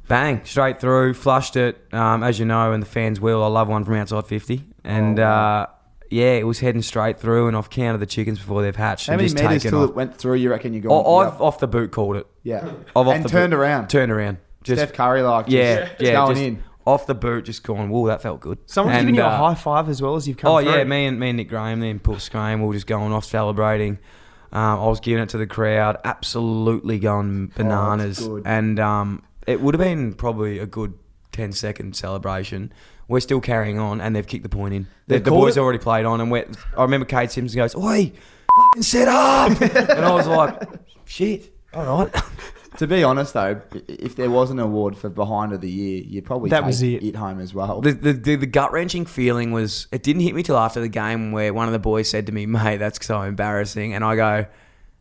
Bang, straight through, flushed it. Um, as you know, and the fans will, I love one from outside 50. And Oh, wow. uh, yeah, it was heading straight through, and I've counted the chickens before they've hatched. How and many just meters till off. it went through? You reckon you got I, I've off the boot called it. yeah, I've off and the turned boot. around. Turned around. Just Steph Curry like, yeah, just yeah, going just in. off the boot, just going. Whoa, that felt good. Someone's And, giving you a uh, high five as well as you've come Oh through. yeah, me and me and Nick Graham, then Paul Scrame, we were just going off celebrating. Um, I was giving it to the crowd, absolutely going bananas, good. and um, it would have been probably a good 10 second celebration. We're still carrying on, and they've kicked the point in. The, the boys it? already played on, and we're, I remember Kade Simpson goes, "Oi, fucking set up," <laughs> and I was like, "Shit, all right." To be honest, though, if there was an award for behind of the year, you'd probably That take was it. it home as well. The, the, the, the gut wrenching feeling was it didn't hit me till after the game where one of the boys said to me, "Mate, that's so embarrassing," and I go,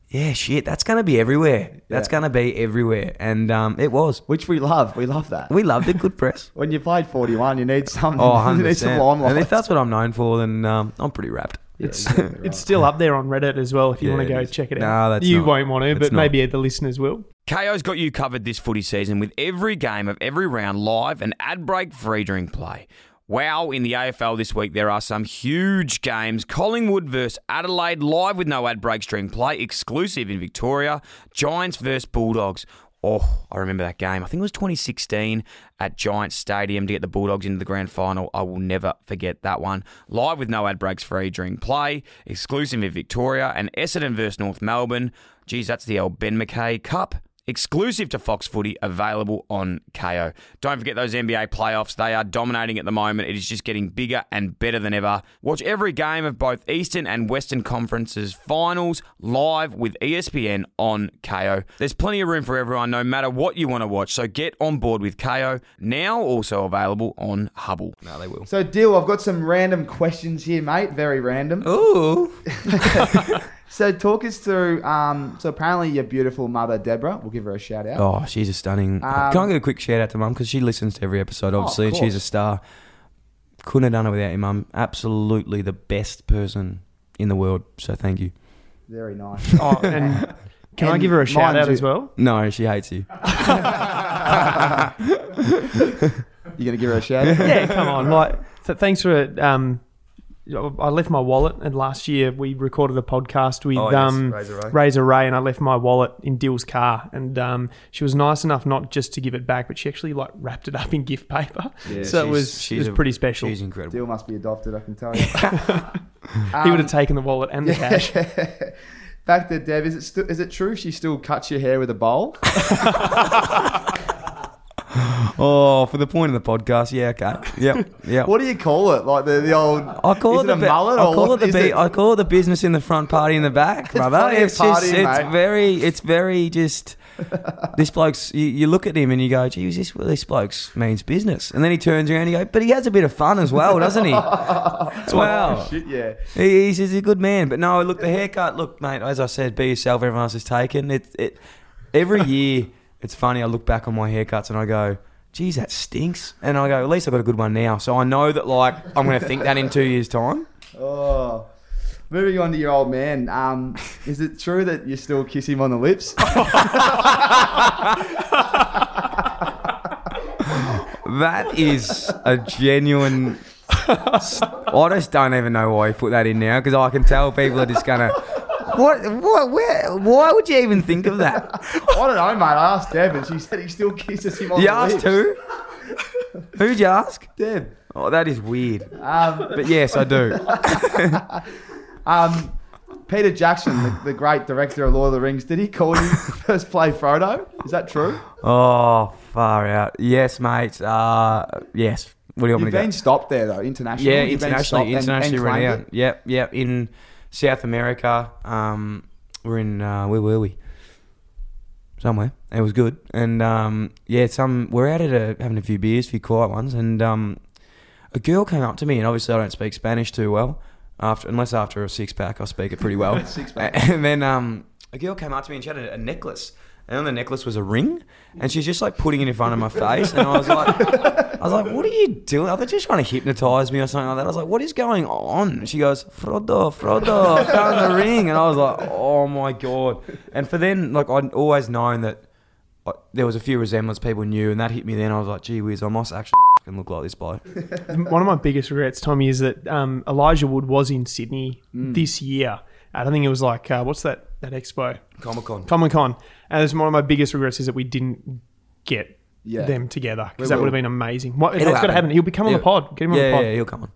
"Yeah, shit, that's gonna be everywhere. That's Yeah. gonna be everywhere," and um, it was. Which we love. We love that. We loved it. Good press. <laughs> when you played 41, you need some, Oh, <laughs> you 100 need some percent. limelight. And if that's what I'm known for, then um, I'm pretty wrapped. Yeah, It's exactly <laughs> right. it's still up there on Reddit as well if you Yeah, want to go is. check it No, out. that's you not. won't want to, It's but not. maybe the listeners will. Kayo's got you covered this footy season with every game of every round live and ad break free during play. Wow, in the AFL this week, there are some huge games. Collingwood versus Adelaide, live with no ad break stream play, exclusive in Victoria. Giants versus Bulldogs. Oh, I remember that game. I think it was 2016 at Giants Stadium to get the Bulldogs into the grand final. I will never forget that one. Live with no ad breaks free during play, exclusive in Victoria, and Essendon versus North Melbourne. Geez, that's the old Ben McKay Cup exclusive to Fox Footy, available on Kayo. Don't forget those NBA playoffs. They are dominating at the moment. It is just getting bigger and better than ever. Watch every game of both Eastern and Western Conferences finals live with ESPN on Kayo. There's plenty of room for everyone, no matter what you want to watch. So get on board with Kayo, now also available on Hubbl. No, they will. So, Dill, I've got some random questions here, mate. Very random. Ooh. <laughs> <laughs> So, talk us through. Um, so, apparently, your beautiful mother, Deborah, we'll give her a shout out. Oh, she's a stunning. Um, Can I get a quick shout out to mum because she listens to every episode, Oh, obviously, of and she's a star. Couldn't have done it without you, mum. Absolutely the best person in the world. So thank you. Very nice. <laughs> Oh, and can I give her a shout out you- as well? No, she hates you. <laughs> You gonna give her a shout out? yeah, come on. Like, th- thanks for it. Um, I left my wallet, and last year we recorded a podcast with Oh, yes, um, Razor Ray. Razor Ray, and I left my wallet in Dill's car, and um, she was nice enough not just to give it back, but she actually like wrapped it up in gift paper. Yeah, so it she's- was it she's was a- pretty special. She's incredible. Dill must be adopted, I can tell you. <laughs> he would have taken the wallet and the cash. <laughs> Back to Deb. Is it still? Is it true she still cuts your hair with a bowl? <laughs> <laughs> Oh, for the point of the podcast, yeah, okay, yep, yep. <laughs> What do you call it? Like the, the old. I call it the a bu- mullet. I call it the be- I call it the business in the front, party in the back, <laughs> brother. of It's just it's very it's very just this bloke's you, you look at him and you go, geez, this well, this bloke's means business, and then he turns around and you go, but he has a bit of fun as well, doesn't he? wow. Oh, shit, yeah. He, he's, he's a good man, but no, look, the haircut. Look, mate, as I said, be yourself. Everyone else is taken. It, it every year. It's funny. I look back on my haircuts and I go, "Geez, that stinks." And I go, "At least I got a good one now." So I know that, like, I'm going to think that in two years' time. Oh. Moving on to your old man. Um, is it true that you still kiss him on the lips? <laughs> That is a genuine. I just don't even know why he put that in now because I can tell people are just gonna. What? What? Where? Why would you even think of that? <laughs> I don't know, mate. I asked Deb, and she said he still kisses him on You the asked lips. who? Who'd you ask? Deb. Oh, that is weird. Um, But yes, I do. <laughs> um, Peter Jackson, the, the great director of Lord of the Rings, did he call you <laughs> first play Frodo? Is that true? Oh, far out. Yes, mate. Uh, yes. What do you want You've me to been stopped there though, go? internationally. Yeah, You've been internationally, stopped and- and internationally claimed renowned. Yep, yep. In South America, um, we're in uh, where were we? Somewhere. It was good, and um, yeah, some we're out at a, having a few beers, a few quiet ones, and um, a girl came up to me, and obviously I don't speak Spanish too well. After unless after a six pack, I speak it pretty well. <laughs> Six pack. <laughs> And then um, a girl came up to me and she had a, a necklace. And on the necklace was a ring, and she's just like putting it in front of my face, and I was like, I was like, "What are you doing? Are they just trying to hypnotize me or something like that?" I was like, "What is going on?" And she goes, "Frodo, Frodo, found the ring," and I was like, "Oh my god!" And for then, like I'd always known that uh, there was a few resemblance people knew, and that hit me. Then I was like, "Gee whiz, I must actually fucking look like this bloke." One of my biggest regrets, Tommy, is that um, Elijah Wood was in Sydney this year. I don't think it was like uh, what's that that expo Comic Con. Comic Con, and it's one of my biggest regrets is that we didn't get Yeah. them together because that will. would have been amazing. What, It'll got to happen. happen. He'll be coming on the Yeah. pod. Get him Yeah, on the pod. yeah, he'll come on.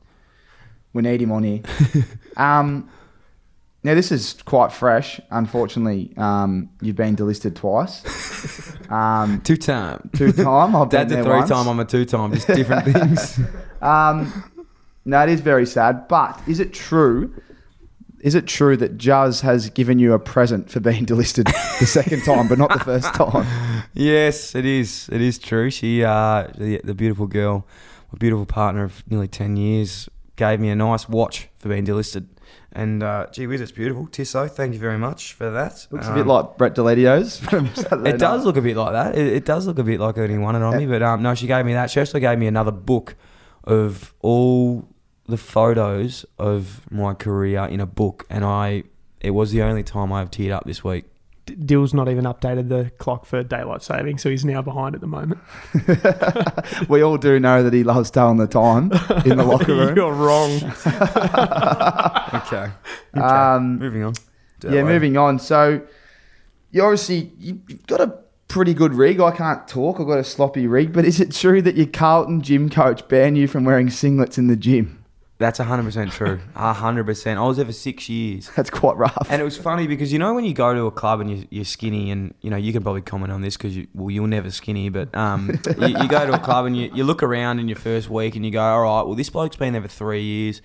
We need him on here. <laughs> um, now this is quite fresh. Unfortunately, um, you've been delisted twice. <laughs> Um, Two time. two time. I've <laughs> Dad's been a there three once. time. I'm a two time. Just different things. Um, no, it is very sad. But is it true? Is it true that Juz has given you a present for being <laughs> delisted the second time, but not the first time? <laughs> Yes, it is. It is true. She, uh, the, the beautiful girl, my beautiful partner of nearly 10 years, gave me a nice watch for being delisted. And uh, gee whiz, it's beautiful. Tissot, thank you very much for that. Looks a Um, bit like Brett Deledio's. <laughs> from It does look a bit like that. It, it does look a bit like he won it on me. But um, no, she gave me that. She also gave me another book of all the photos of my career in a book. And I, it was the only time I've teared up this week. D- Dill's not even updated the clock for daylight saving, so he's now behind at the moment. <laughs> we all do know that he loves telling the time in the locker <laughs> room. You're wrong. <laughs> Okay. Um, Moving on. yeah, moving on. So you obviously you- you've got a pretty good rig. I can't talk. I've got a sloppy rig. But is it true that your Carlton gym coach banned you from wearing singlets in the gym? That's 100% true. 100%. I was there for six years. <laughs> That's quite rough. And it was funny because you know when you go to a club and you're, you're skinny, and you know you can probably comment on this because you, well you're never skinny, but um, <laughs> you, you go to a club and you, you look around in your first week and you go, all right, well this bloke's been there for three years,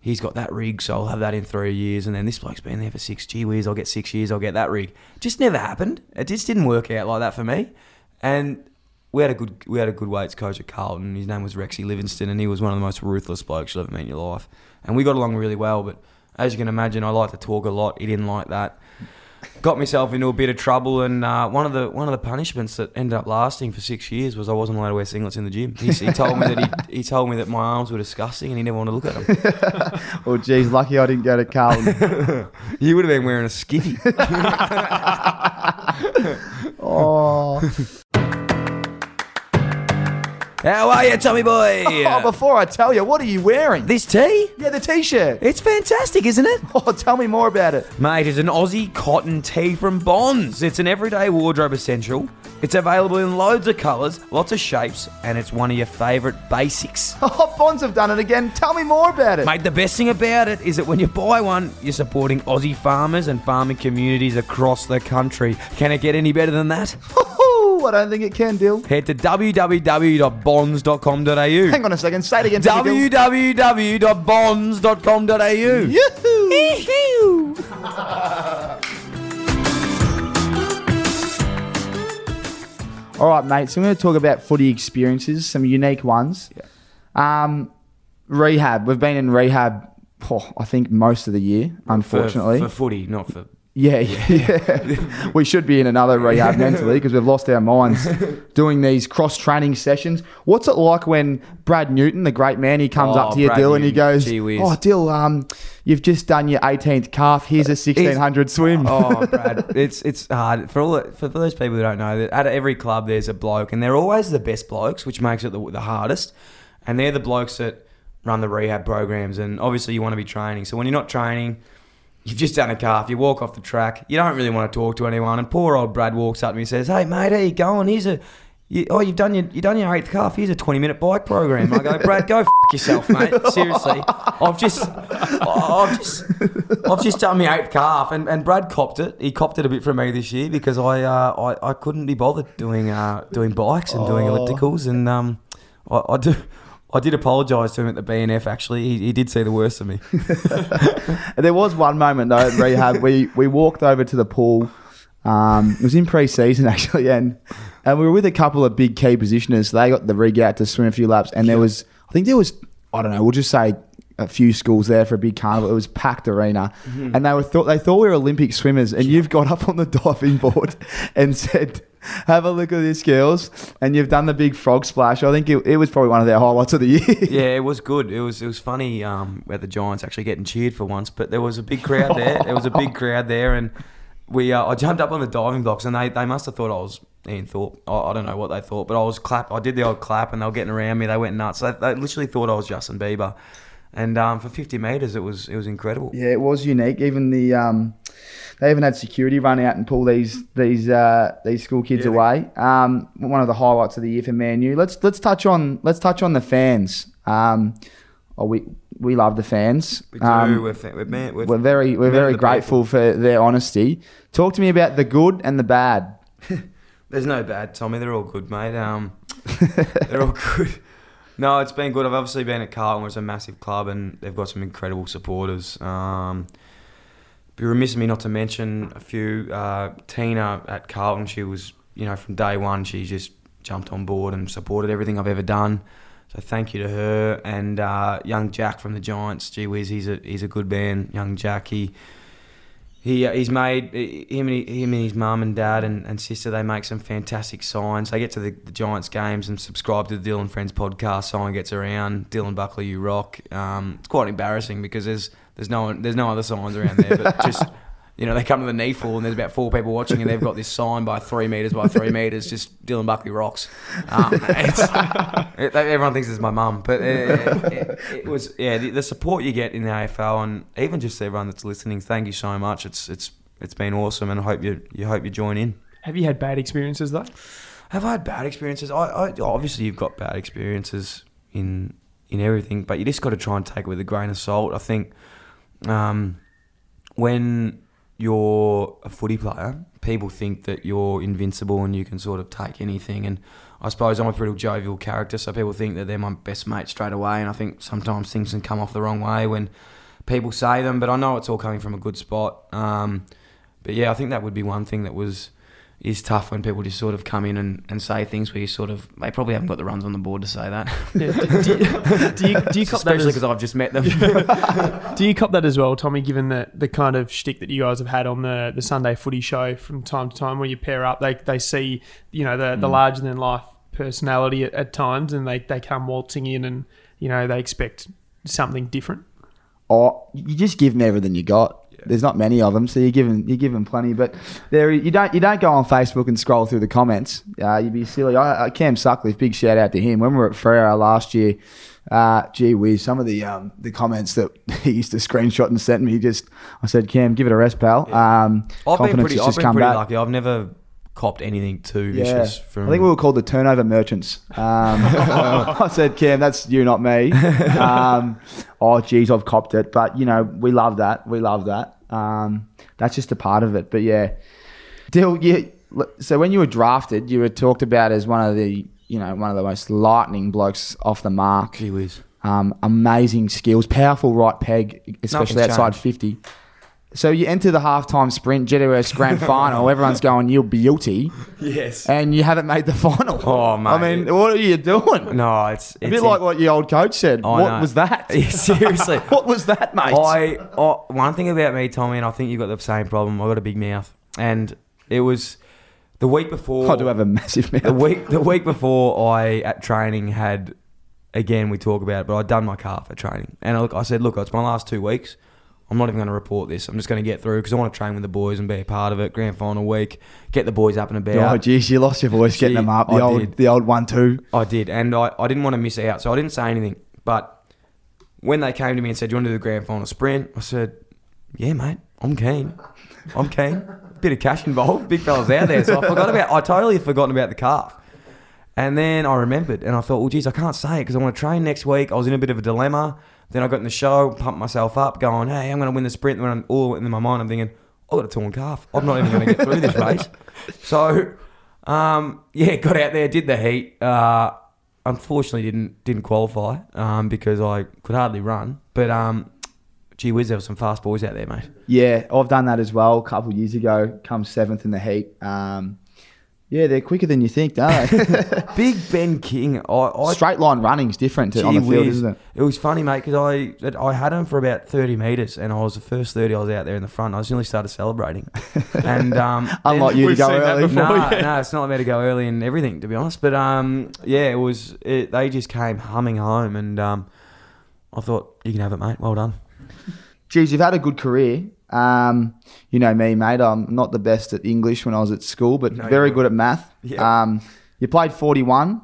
he's got that rig, so I'll have that in three years, and then this bloke's been there for six. Gee whiz, I'll get six years, I'll get that rig. Just never happened. It just didn't work out like that for me, and. We had a good we had a good weights coach at Carlton. His name was Rexy Livingston, and he was one of the most ruthless blokes you'll ever meet in your life. And we got along really well. But as you can imagine, I like to talk a lot. He didn't like that. Got myself into a bit of trouble, and uh, one of the one of the punishments that ended up lasting for six years was I wasn't allowed to wear singlets in the gym. He, he told me that he, <laughs> he told me that my arms were disgusting, and he never wanted to look at them. <laughs> oh, geez, lucky I didn't go to Carlton. <laughs> You would have been wearing a skivvy. oh. How are you, Tommy boy? <laughs> oh, before I tell you, what are you wearing? this tee? yeah, the t-shirt. It's fantastic, isn't it? <laughs> Oh, tell me more about it. Mate, it's an Aussie cotton tee from Bonds. It's an everyday wardrobe essential. It's available in loads of colours, lots of shapes, and it's one of your favourite basics. <laughs> Oh, Bonds have done it again. Tell me more about it. Mate, the best thing about it is that when you buy one, you're supporting Aussie farmers and farming communities across the country. Can it get any better than that? I don't think it can, Dill. Head to www.bonds.com.au. Hang on a second. Say it again. Dill. www.bonds.com.au. Yoo-hoo! All right, mate. So I'm going to talk about footy experiences, some unique ones. Um, rehab. We've been in rehab. oh, I think most of the year, unfortunately. For, for footy, not for. Yeah, yeah. <laughs> we should be in another rehab <laughs> mentally because we've lost our minds doing these cross training sessions. What's it like when Brad Newton, the great man, he comes Oh, up to you, Brad Dill, and he goes, "Oh, Dill, um, you've just done your 18th calf. Here's a 1600 swim." Oh, <laughs> Brad, it's it's hard for all for those people who don't know that at every club there's a bloke, and they're always the best blokes, which makes it the, the hardest. And they're the blokes that run the rehab programs, and obviously you want to be training. So when you're not training, you've just done a calf, you walk off the track, you don't really want to talk to anyone, and poor old Brad walks up to me and says, "Hey mate, how you going? Here's a." You, oh, you've done your you done your eighth calf. Here's a twenty minute bike program. I go, Brad, go <laughs> f- yourself, mate. <laughs> Seriously, I've just, I've just, I've just done my eighth calf, and, and Brad copped it. He copped it a bit from me this year because I uh, I, I couldn't be bothered doing uh, doing bikes and doing ellipticals, and um, I, I do. I did apologise to him at the BNF. Actually, he, he did see the worst of me. <laughs> There was one moment though at rehab. we we walked over to the pool. Um, it was in pre-season <laughs> actually, and and we were with a couple of big key positioners. They got the rig out to swim a few laps, and there was I think there was I don't know. We'll just say a few schools there for a big carnival. It was packed arena, and they were thought they thought we were Olympic swimmers. And you've got up on the diving board <laughs> and said. <laughs> Have a look at this, girls, and you've done the big frog splash. I think it, it was probably one of their highlights of the year. <laughs> yeah, it was good. It was it was funny um, where the Giants actually getting cheered for once, but there was a big crowd there. There was a big crowd there, and we uh, I jumped up on the diving blocks, and they, they must have thought I was Ian Thorpe. I, I don't know what they thought, but I was clap. I did the old clap, and they were getting around me. They went nuts. They, they literally thought I was Justin Bieber, and um, for 50 meters, it was it was incredible. Yeah, it was unique. Even the um, they even had security run out and pull these these uh, these school kids Yeah, they- away. Um, one of the highlights of the year for Man U. Let's let's touch on let's touch on the fans. Um, oh, we we love the fans. We do. Um, we're, fa- we're, man, we're, we're very we're very grateful for their honesty. Talk to me about the good and the bad. <laughs> There's no bad, Tommy. They're all good, mate. Um, <laughs> they're all good. No, it's been good. I've obviously been at Carlton, which is a massive club, and they've got some incredible supporters. Um, be remiss of me not to mention a few. Uh, Tina at Carlton, she was, you know, from day one, she just jumped on board and supported everything I've ever done. So thank you to her and uh, young Jack from the Giants. Gee whiz, he's a he's a good man. Young Jack, he he uh, he's made him and he, him and his mum and dad and, and sister. They make some fantastic signs. They get to the, the Giants games and subscribe to the Dill and Friends podcast. Sign gets around. Dylan Buckley, you rock. Um, it's quite embarrassing because there's there's no there's no other signs around there, but <laughs> just you know, they come to the knee fall and there's about four people watching and they've got this sign by three metres by three metres, just Dylan Buckley rocks. Um, it, everyone thinks it's my mum. But it, it, it was, yeah, the, the support you get in the AFL and even just everyone that's listening, thank you so much. It's it's it's been awesome and I hope you, you hope you join in. Have you had bad experiences though? Have I had bad experiences? I, I obviously you've got bad experiences in in everything, but you just got to try and take it with a grain of salt. I think um, when you're a footy player, people think that you're invincible and you can sort of take anything. And I suppose I'm a pretty jovial character, so people think that they're my best mate straight away. And I think sometimes things can come off the wrong way when people say them, but I know it's all coming from a good spot. Um, but yeah, I think that would be one thing that was is tough when people just sort of come in and, and say things where you sort of they probably haven't got the runs on the board to say that. <laughs> Yeah, do, do, you, do you, do you cop that Especially because I've just met them. <laughs> <laughs> do you cop that as well, Tommy? Given the, the kind of shtick that you guys have had on the, the Sunday Footy show from time to time, where you pair up, they they see you know the the mm. larger than life personality at, at times, and they they come waltzing in, and you know they expect something different. or you just give them everything you got. There's not many of them, so you give them you give them plenty. But there, you don't you don't go on Facebook and scroll through the comments. Uh, you'd be silly. I, I, Cam Sutcliffe, big shout out to him. When we were at Freo last year, uh, gee whiz, some of the um, the comments that <laughs> he used to screenshot and send me. Just I said, Cam, give it a rest, pal. Um, I've been pretty, has I've been come pretty back. lucky. I've never copped anything too Yeah, vicious from. I think we were called the turnover merchants. Um, <laughs> <laughs> I said, Cam, that's you, not me. <laughs> Um, oh, geez, I've copped it, but you know, we love that. We love that. Um, that's just a part of it. But yeah, Dill, you. So when you were drafted, you were talked about as one of the, you know, one of the most lightning blokes off the mark. Gee whiz. Um, amazing skills, powerful right peg, especially Nothing's outside changed. 50. So you enter the halftime sprint, GWS grand <laughs> final. Everyone's going, you're beauty, Yes. and you haven't made the final. Oh, mate. I mean, what are you doing? No, it's, A it's bit like what your old coach said. I what know. was that? <laughs> Yeah, seriously. <laughs> what was that, mate? I, I one thing about me, Tommy, and I think you've got the same problem. I got a big mouth, and it was the week before. I do have a massive mouth. the week the week before I at training had again we talk about it, but I'd done my calf at training, and I, look, I said, look, it's my last two weeks. I'm not even going to report this. I'm just going to get through because I want to train with the boys and be a part of it. Grand final week, get the boys up and about. Oh, geez, you lost your voice getting them up. The I old, did. the old one-two. I did, and I, I didn't want to miss out, so I didn't say anything. But when they came to me and said, "Do you want to do the grand final sprint?" I said, "Yeah, mate, I'm keen. I'm keen. Bit of cash involved. Big fellas out there." So I forgot about. I totally forgotten about the calf. And then I remembered, and I thought, well, geez, I can't say it because I want to train next week. I was in a bit of a dilemma. Then I got in the show, pumped myself up, going, hey, I'm going to win the sprint. And when I'm all in my mind, I'm thinking, I've got a torn calf. I'm not even going to get through this race. <laughs> So, um, yeah, got out there, did the heat. Uh, unfortunately, didn't didn't qualify um, because I could hardly run. But um, gee whiz, there were some fast boys out there, mate. Yeah, I've done that as well a couple of years ago. Come seventh in the heat. Um, yeah, they're quicker than you think, don't they? <laughs> <laughs> Big Ben King. I, I Straight line running's different to, on the field, whiz. isn't it? It was funny, mate, because I I had him for about thirty meters, and I was the first thirty. I was out there in the front. I was nearly started celebrating, <laughs> and um, Unlike you to go early. before. no, yeah. no, it's not about to go early and everything, to be honest. But um, yeah, it was. It, they just came humming home, and um, I thought you can have it, mate. Well done. Geez, you've had a good career. Um, you know me, mate. I'm not the best at English when I was at school, but No, very good at math. Yeah. Um, you played 41.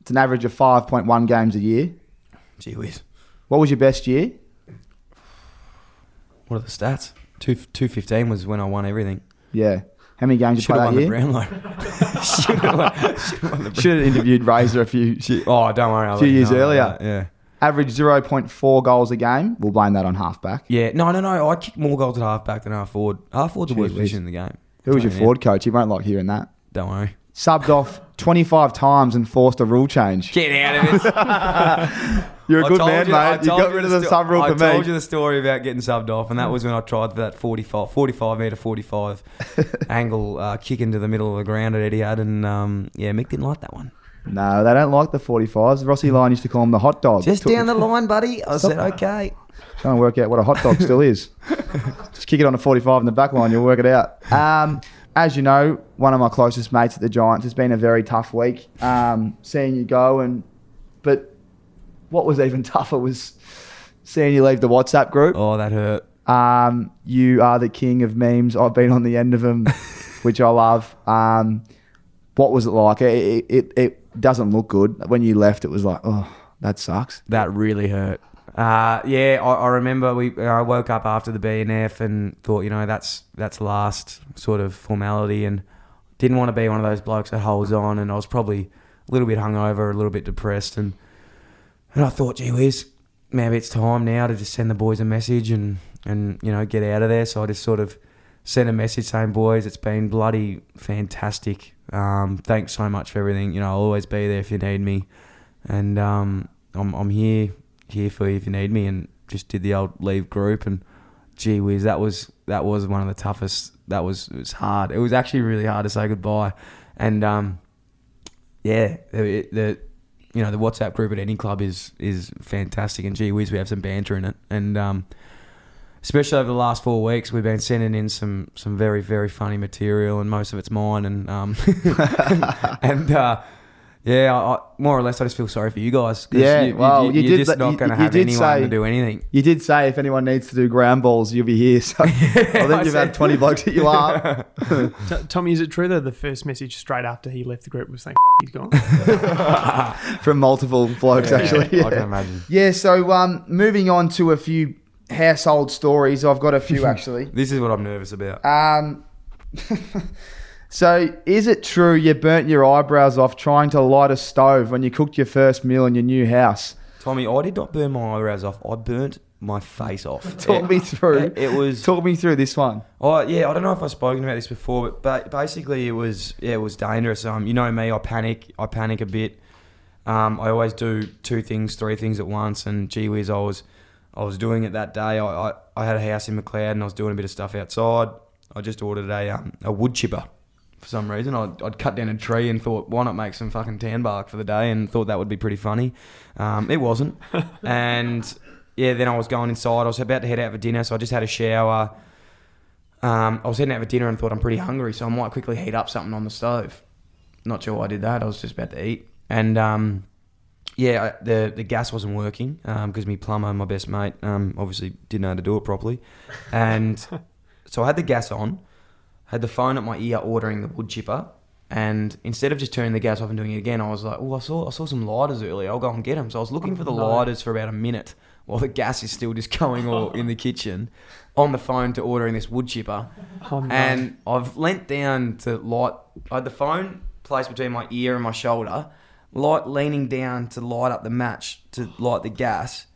It's an average of 5.1 games a year. Gee whiz. What was your best year? What are the stats? Two two fifteen was when I won everything. Yeah. How many games did you Should played have that year? Brownlow. <laughs> Should have won, should have won the Should have interviewed Razor a few. Oh, don't worry. I'll Few years earlier. that, Yeah. Average 0.4 goals a game. We'll blame that on halfback. Yeah, no, no, no. I kick more goals at half back than half forward. Half forward's the worst position in the game. Who was your forward coach? You won't like hearing that. Don't worry. Subbed off 25 times and forced a rule change. Get out of it. <laughs> You're a I good told man, you- I mate. You told got rid of the sto- sub rule I for told me. you the story about getting subbed off, and that was when I tried for that 45, 45 metre 45 <laughs> angle uh, kick into the middle of the ground at Etihad, and um, yeah, Mick didn't like that one. No, they don't like the 45s. Rossi Lyon used to call them the hot dog. Just Took- down the line, buddy. I said, okay. Trying to work out what a hot dog still is. <laughs> Just kick it on a 45 in the back line, you'll work it out. Um, as you know, one of my closest mates at the Giants. It's been a very tough week um, seeing you go, and but what was even <laughs> tougher was seeing you leave the WhatsApp group. Oh, that hurt. Um, you are the king of memes. I've been on the end of them, <laughs> which I love. Um, what was it like? It, it, it doesn't look good. When you left, it was like, oh, that sucks. That really hurt. Uh, yeah, I, I remember we. I woke up after the BNF and thought, you know, that's that's last sort of formality, and didn't want to be one of those blokes that holds on. And I was probably a little bit hungover, a little bit depressed, and and I thought, gee whiz, maybe it's time now to just send the boys a message and and you know get out of there. So I just sort of sent a message saying, boys, it's been bloody fantastic. Um, thanks so much for everything. You know, I'll always be there if you need me, and um, I'm I'm here here for you if you need me. And just did the old leave group and gee whiz, that was that was one of the toughest. That was it was hard. It was actually really hard to say goodbye, and um, yeah, the, the you know the WhatsApp group at any club is is fantastic, and gee whiz, we have some banter in it, and um, especially over the last four weeks, we've been sending in some some very very funny material, and most of it's mine, and um, <laughs> and uh, yeah, I, I- more or less, I just feel sorry for you guys. Yeah, you, well, you, you are did just not going to have anyone say- to do anything. You did say if anyone needs to do ground balls, you'll be here. So <laughs> I think I you've said- had 20 blokes hit you up. T- Tommy, is it true that the first message straight after he left the group was saying he's gone? <laughs> from multiple blokes, actually. I Yeah. can imagine. Yeah, so um, moving on to a few household stories. I've got a few <laughs> actually. This is what I'm nervous about. Um, <laughs> so, is it true you burnt your eyebrows off trying to light a stove when you cooked your first meal in your new house? Tommy, I did not burn my eyebrows off. I burnt my face off. <laughs> Talk It- me through. It, it was. Talk me through this one. Oh yeah, I don't know if I've spoken about this before, but ba- basically it was yeah, it was dangerous. Um, you know me, I panic. I panic a bit. Um, I always do two things, three things at once, and gee whiz, I was I was doing it that day. I, I, I had a house in McLeod and I was doing a bit of stuff outside. I just ordered a um, a wood chipper for some reason. I'd, I'd cut down a tree and thought, why not make some fucking tan bark for the day? And thought that would be pretty funny. Um, it wasn't. <laughs> and yeah, then I was going inside. I was about to head out for dinner, so I just had a shower. Um, I was heading out for dinner and thought I'm pretty hungry, so I might quickly heat up something on the stove. Not sure why I did that. I was just about to eat, and um, yeah, I- the the gas wasn't working because my plumber, my best mate, um, obviously didn't know how to do it properly, and <laughs> so I had the gas on, had the phone at my ear ordering the wood chipper, and instead of just turning the gas off and doing it again, I was like, oh, I saw I saw some lighters earlier. I'll go and get them. So I was looking for the No. lighters for about a minute while the gas is still just going all in the kitchen, on the phone to ordering this wood chipper. Oh, no. And I've leant down to light. I had the phone placed between my ear and my shoulder, light leaning down to light up the match to light the gas,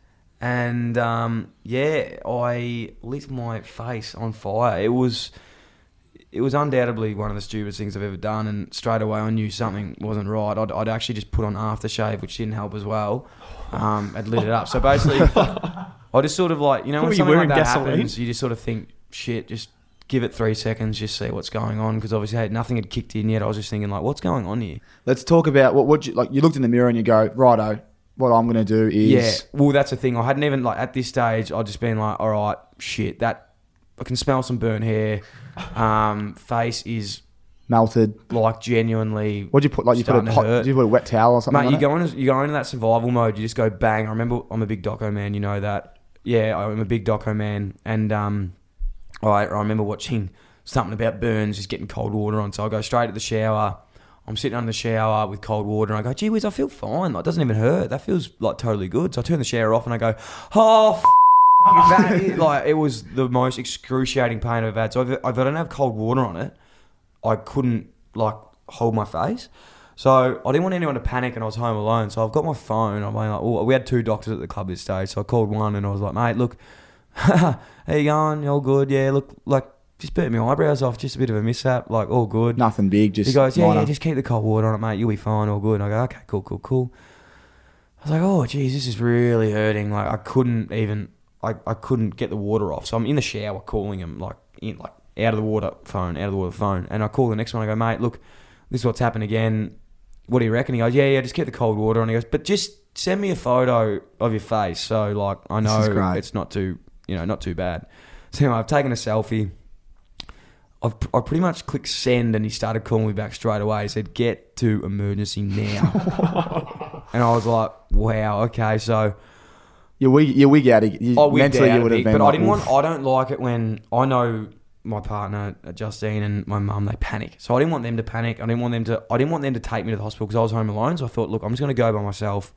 and um, yeah, I lit my face on fire. It was. It was undoubtedly one of the stupidest things I've ever done, and straight away I knew something wasn't right. I'd, I'd actually just put on aftershave, which didn't help as well. Um, I'd lit it up. So basically, <laughs> I just sort of like you know Were when you something like wearing that gasoline? happens, you just sort of think, shit, just give it three seconds, just see what's going on. Because obviously, hey, nothing had kicked in yet. I was just thinking, like, what's going on here? Let's talk about what would you like. You looked in the mirror and you go, righto. What I'm going to do is Yeah. Well, that's the thing. I hadn't even like at this stage. I'd just been like, all right, shit, that I can smell some burnt hair. Um, face is melted. like genuinely. What'd you put? Like you put a hot, did you put a wet towel or something? Mate, you go into you go into that survival mode. You just go bang. I remember I'm a big doco man. You know that. Yeah, I'm a big doco man, and um, I, I remember watching something about burns, just getting cold water on. So I go straight to the shower. I'm sitting under the shower with cold water, and I go, "Gee whiz, I feel fine. Like, it doesn't even hurt. That feels like totally good." So I turn the shower off, and I go, "Oh." F- <laughs> like it was the most excruciating pain I've had. So if, if I don't have cold water on it, I couldn't like hold my face. So I didn't want anyone to panic, and I was home alone. So I've got my phone. I'm like, oh, we had two doctors at the club this day, so I called one, and I was like, mate, look, <laughs> how you going? All good? Yeah, look, like just burnt my eyebrows off, just a bit of a mishap, like all good. Nothing big. Just he goes, yeah, minor. yeah, just keep the cold water on it, mate. You'll be fine, all good. And I go, okay, cool, cool, cool. I was like, oh, geez, this is really hurting. Like I couldn't even, I, I couldn't get the water off. So I'm in the shower calling him, like in like out of the water phone, out of the water phone. And I call the next one. I go, mate, look, this is what's happened again. What do you reckon? He goes, yeah, yeah, just get the cold water. on. he goes, but just send me a photo of your face, so like I know it's not too, you know, not too bad. So anyway, I've taken a selfie. I've, I pretty much clicked send and he started calling me back straight away. He said, get to emergency now. <laughs> and I was like, wow, okay. So You wig, wig out. You, I mentally, out you would have been. but I didn't "Oof." want. I don't like it when I know my partner uh, Justine and my mum they panic. So I didn't want them to panic. I didn't want them to. I didn't want them to take me to the hospital because I was home alone. So I thought, look, I'm just going to go by myself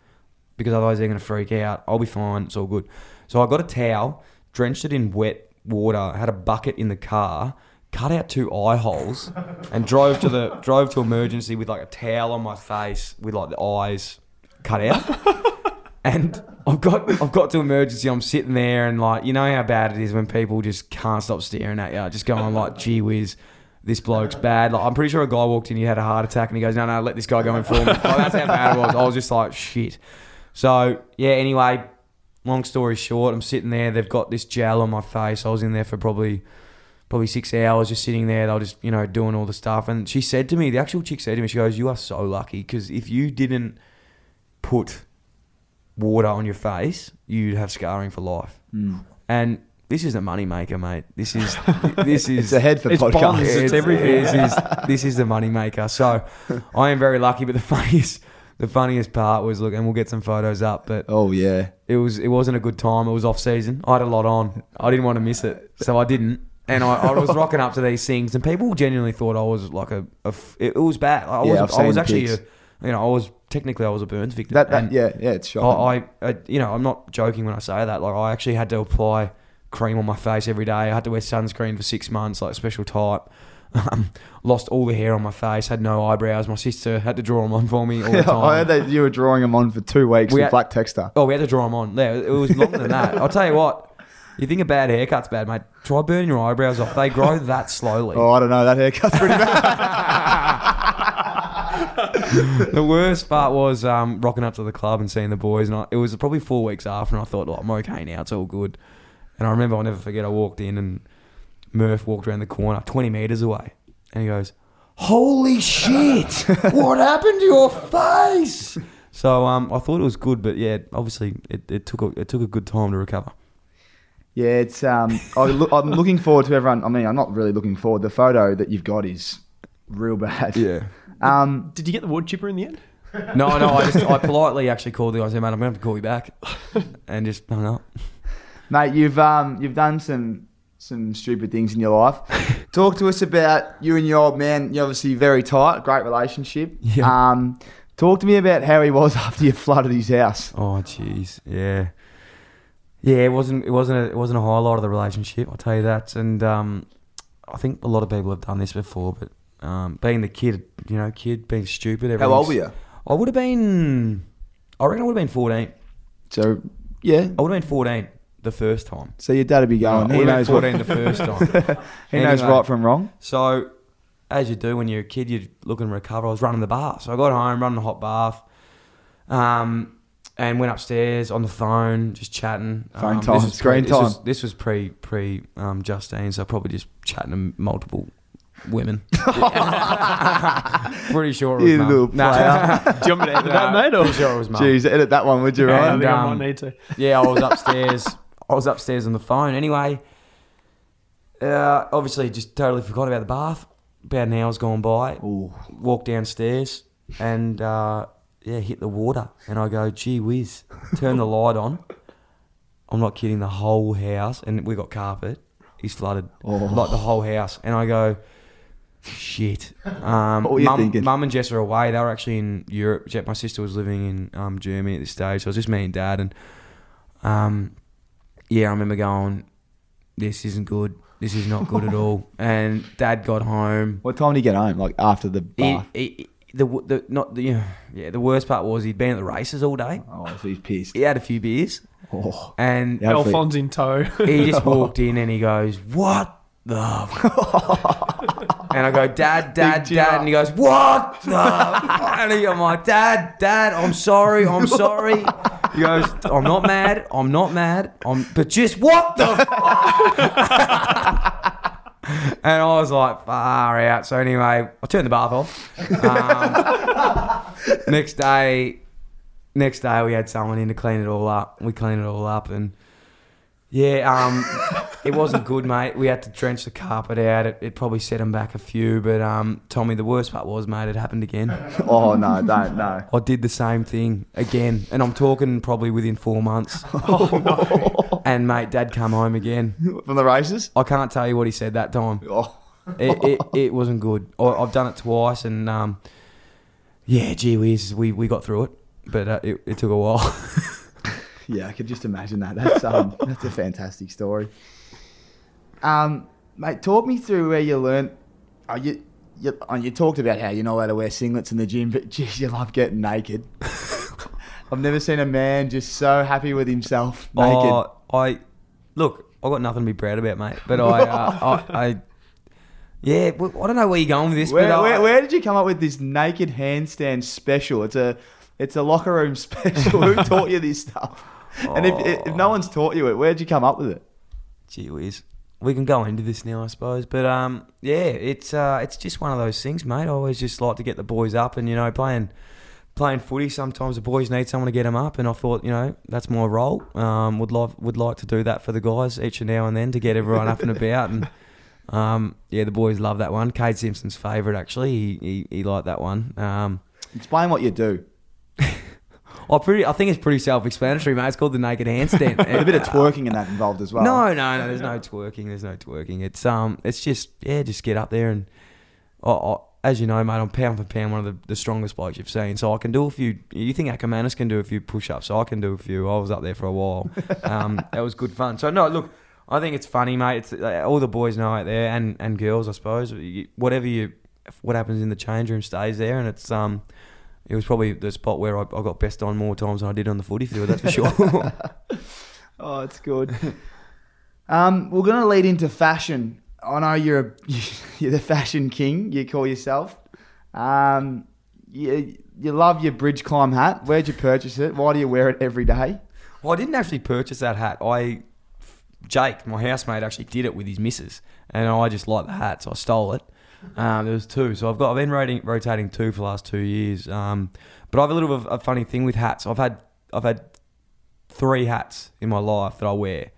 because otherwise they're going to freak out. I'll be fine. It's all good. So I got a towel, drenched it in wet water, had a bucket in the car, cut out two eye holes, and drove to the <laughs> drove to emergency with like a towel on my face with like the eyes cut out. <laughs> And I've got I've got to emergency. I'm sitting there and like you know how bad it is when people just can't stop staring at you, just going like, "Gee whiz, this bloke's bad." Like I'm pretty sure a guy walked in, he had a heart attack, and he goes, "No, no, let this guy go in for me." Like, that's how bad it was. I was just like, "Shit." So yeah. Anyway, long story short, I'm sitting there. They've got this gel on my face. I was in there for probably probably six hours, just sitting there. They were just you know doing all the stuff. And she said to me, the actual chick said to me, she goes, "You are so lucky because if you didn't put water on your face, you'd have scarring for life." Hmm. And this is a money maker, mate. This is <laughs> this is It's a head for It's podcast. bonds, it's everything. This is, this is the money maker. So <laughs> I am very lucky. But the funniest the funniest part was look, and we'll get some photos up. But Oh yeah. it was it wasn't a good time. It was off season. I had a lot on. I didn't want to miss it, so I didn't. And I, I was <laughs> rocking up to these things, and people genuinely thought I was like a. a f- it, it was bad. I Yeah, was, I've I was actually, a, you know, I was technically I was a burns victim. That, that And yeah yeah it's shocking. I, I, I, you know, I'm not joking when I say that. Like, I actually had to apply cream on my face every day. I had to wear sunscreen for six months, like special type. Um, lost all the hair on my face. Had no eyebrows. My sister had to draw them on for me all the <laughs> time. I heard that you were drawing them on for two weeks We with had- black texter. Oh, we had to draw them on. Yeah, it was longer than that. I'll tell you what. You think a bad haircut's bad, mate? Try burning your eyebrows off. They grow that slowly. Oh, I don't know. That haircut's pretty bad. <laughs> the worst part was um, rocking up to the club and seeing the boys, and I, it was probably four weeks after, and I thought, oh, I'm okay now, it's all good. And I remember, I'll never forget, I walked in and Murph walked around the corner, 20 metres away, and he goes, "Holy shit! <laughs> what happened to your face?" So um, I thought it was good, but yeah, obviously it, it took a, it took a good time to recover. Yeah, it's um. I look, I'm looking forward to everyone. I mean, I'm not really looking forward. The photo that you've got is real bad. Yeah. Um. Did you get the wood chipper in the end? No, no, I just I <laughs> politely actually called the guy and said, "Man, I'm gonna have to call you back," <laughs> and just hung up. Mate, you've um you've done some some stupid things in your life. <laughs> Talk to us about you and your old man. You're obviously very tight, great relationship. Yeah. Um, talk to me about how he was <laughs> after you flooded his house. Oh, jeez, yeah, yeah. It wasn't. It wasn't. A, it wasn't a highlight of the relationship. I'll tell you that. And um, I think a lot of people have done this before, but um, being the kid, you know, kid being stupid. How old were you? I would have been. I reckon I would have been fourteen. So, yeah. I would have been fourteen the first time. So your dad would be going. I he knows what, fourteen the first time. <laughs> he knows <laughs> Anyway. right from wrong. So, as you do when you're a kid, you're looking to recover. I was running the bath. So I got home, running the hot bath, um, and went upstairs on the phone, just chatting. Phone um, time, this was screen pre, this was- time. This was pre pre um, Justine, so probably just chatting to multiple women. <laughs> Pretty sure it was You mum. little Nah. Do you want me to edit that, mate? Or? Pretty sure it was mum. Jeez, edit that one, would you? I Right? And, think I um, might need to. Yeah, I was upstairs. I was upstairs on the phone. Anyway, uh, obviously, just totally forgot about the bath. About an hour's gone by. Ooh. Walk downstairs and uh, yeah, hit the water. And I go, gee whiz, turn the light on. I'm not kidding. The whole house, and we got carpet. Is flooded, Oh. like the whole house. And I go, shit. Um, What were you mum, thinking? Mum and Jess are away. They were actually in Europe. My sister was living in um, Germany at this stage, so it was just me and Dad. And um, yeah, I remember going, "This isn't good. This is not good at all." <laughs> And Dad got home. What time did you get home? Like after the He, bath? he, the the not the yeah the worst part was he'd been at the races all day. oh, so he's pissed. He had a few beers Oh. and Yeah. Alphonse in tow. he just <laughs> walked in and he goes, "What the?" f-" <laughs> and I go, "Dad, Dad, Big Dad," and he goes, "What the?" And he- I'm like, "Dad, Dad, I'm sorry, I'm <laughs> sorry." He goes, "I'm not mad, I'm not mad, I'm but just what the?" <laughs> And I was like, far out. So anyway, I turned the bath off. Um, next day, next day we had someone in to clean it all up. We cleaned it all up, and yeah, um, it wasn't good, mate. We had to drench the carpet out. It, it probably set him back a few. But um, Tommy, the worst part was, mate, it happened again. <laughs> Oh no, don't no. I did the same thing again, and I'm talking probably within four months. <laughs> And mate, Dad come home again. From the races? I can't tell you what he said that time. Oh. It it, it wasn't good. I, I've done it twice, and um, yeah, gee whiz, we, we got through it, but uh, it, it took a while. <laughs> Yeah, I could just imagine that. That's um, <laughs> that's a fantastic story. Um, mate, talk me through where you learnt. Oh, you, you, oh, you talked about how you're not allowed to wear singlets in the gym, but <laughs> geez, you love getting naked. <laughs> I've never seen a man just so happy with himself naked. Oh, I look, I got nothing to be proud about, mate. But I, uh, I, I, yeah, I don't know where you're going with this. where, but where, I, where did you come up with this naked handstand special? It's a it's a locker room special. Who taught you this stuff? And if, if no one's taught you it, where'd you come up with it? Gee whiz. We can go into this now, I suppose. But um, yeah, it's uh, it's just one of those things, mate. I always just like to get the boys up, and you know, playing playing footy. Sometimes the boys need someone to get them up, and I thought, you know, that's my role. Um, would love would like to do that for the guys each and now and then to get everyone up and about. And <laughs> um, yeah, the boys love that one. Kade Simpson's favourite, actually. He, he he liked that one. Um, Explain what you do. I pretty, I think it's pretty self-explanatory, mate. It's called the naked handstand. <laughs> a bit of twerking in that involved as well. No, no, no. There's no twerking. There's no twerking. It's um, it's just yeah, just get up there and, I, I, as you know, mate, I'm pound for pound one of the, the strongest blokes you've seen. So I can do a few. You think Akamanis can do a few push-ups? So I can do a few. I was up there for a while. <laughs> Um, that was good fun. So no, look, I think it's funny, mate. It's uh, all the boys know out there and and girls, I suppose. You, whatever you, what happens in the change room stays there, and it's um. It was probably the spot where I, I got best on more times than I did on the footy field. That's for sure. <laughs> Oh, it's good. um, we're gonna lead into fashion. I know you're a, <laughs> you're the fashion king. You call yourself. Um, you you love your bridge climb hat. Where'd you purchase it? Why do you wear it every day? Well, I didn't actually purchase that hat. I, Jake, my housemate, actually did it with his missus, and I just liked the hat, so I stole it. Um, there was two, so I've got I've been rotating, rotating two for the last two years. Um, but I have a little bit of a funny thing with hats. I've had I've had three hats in my life that I wear,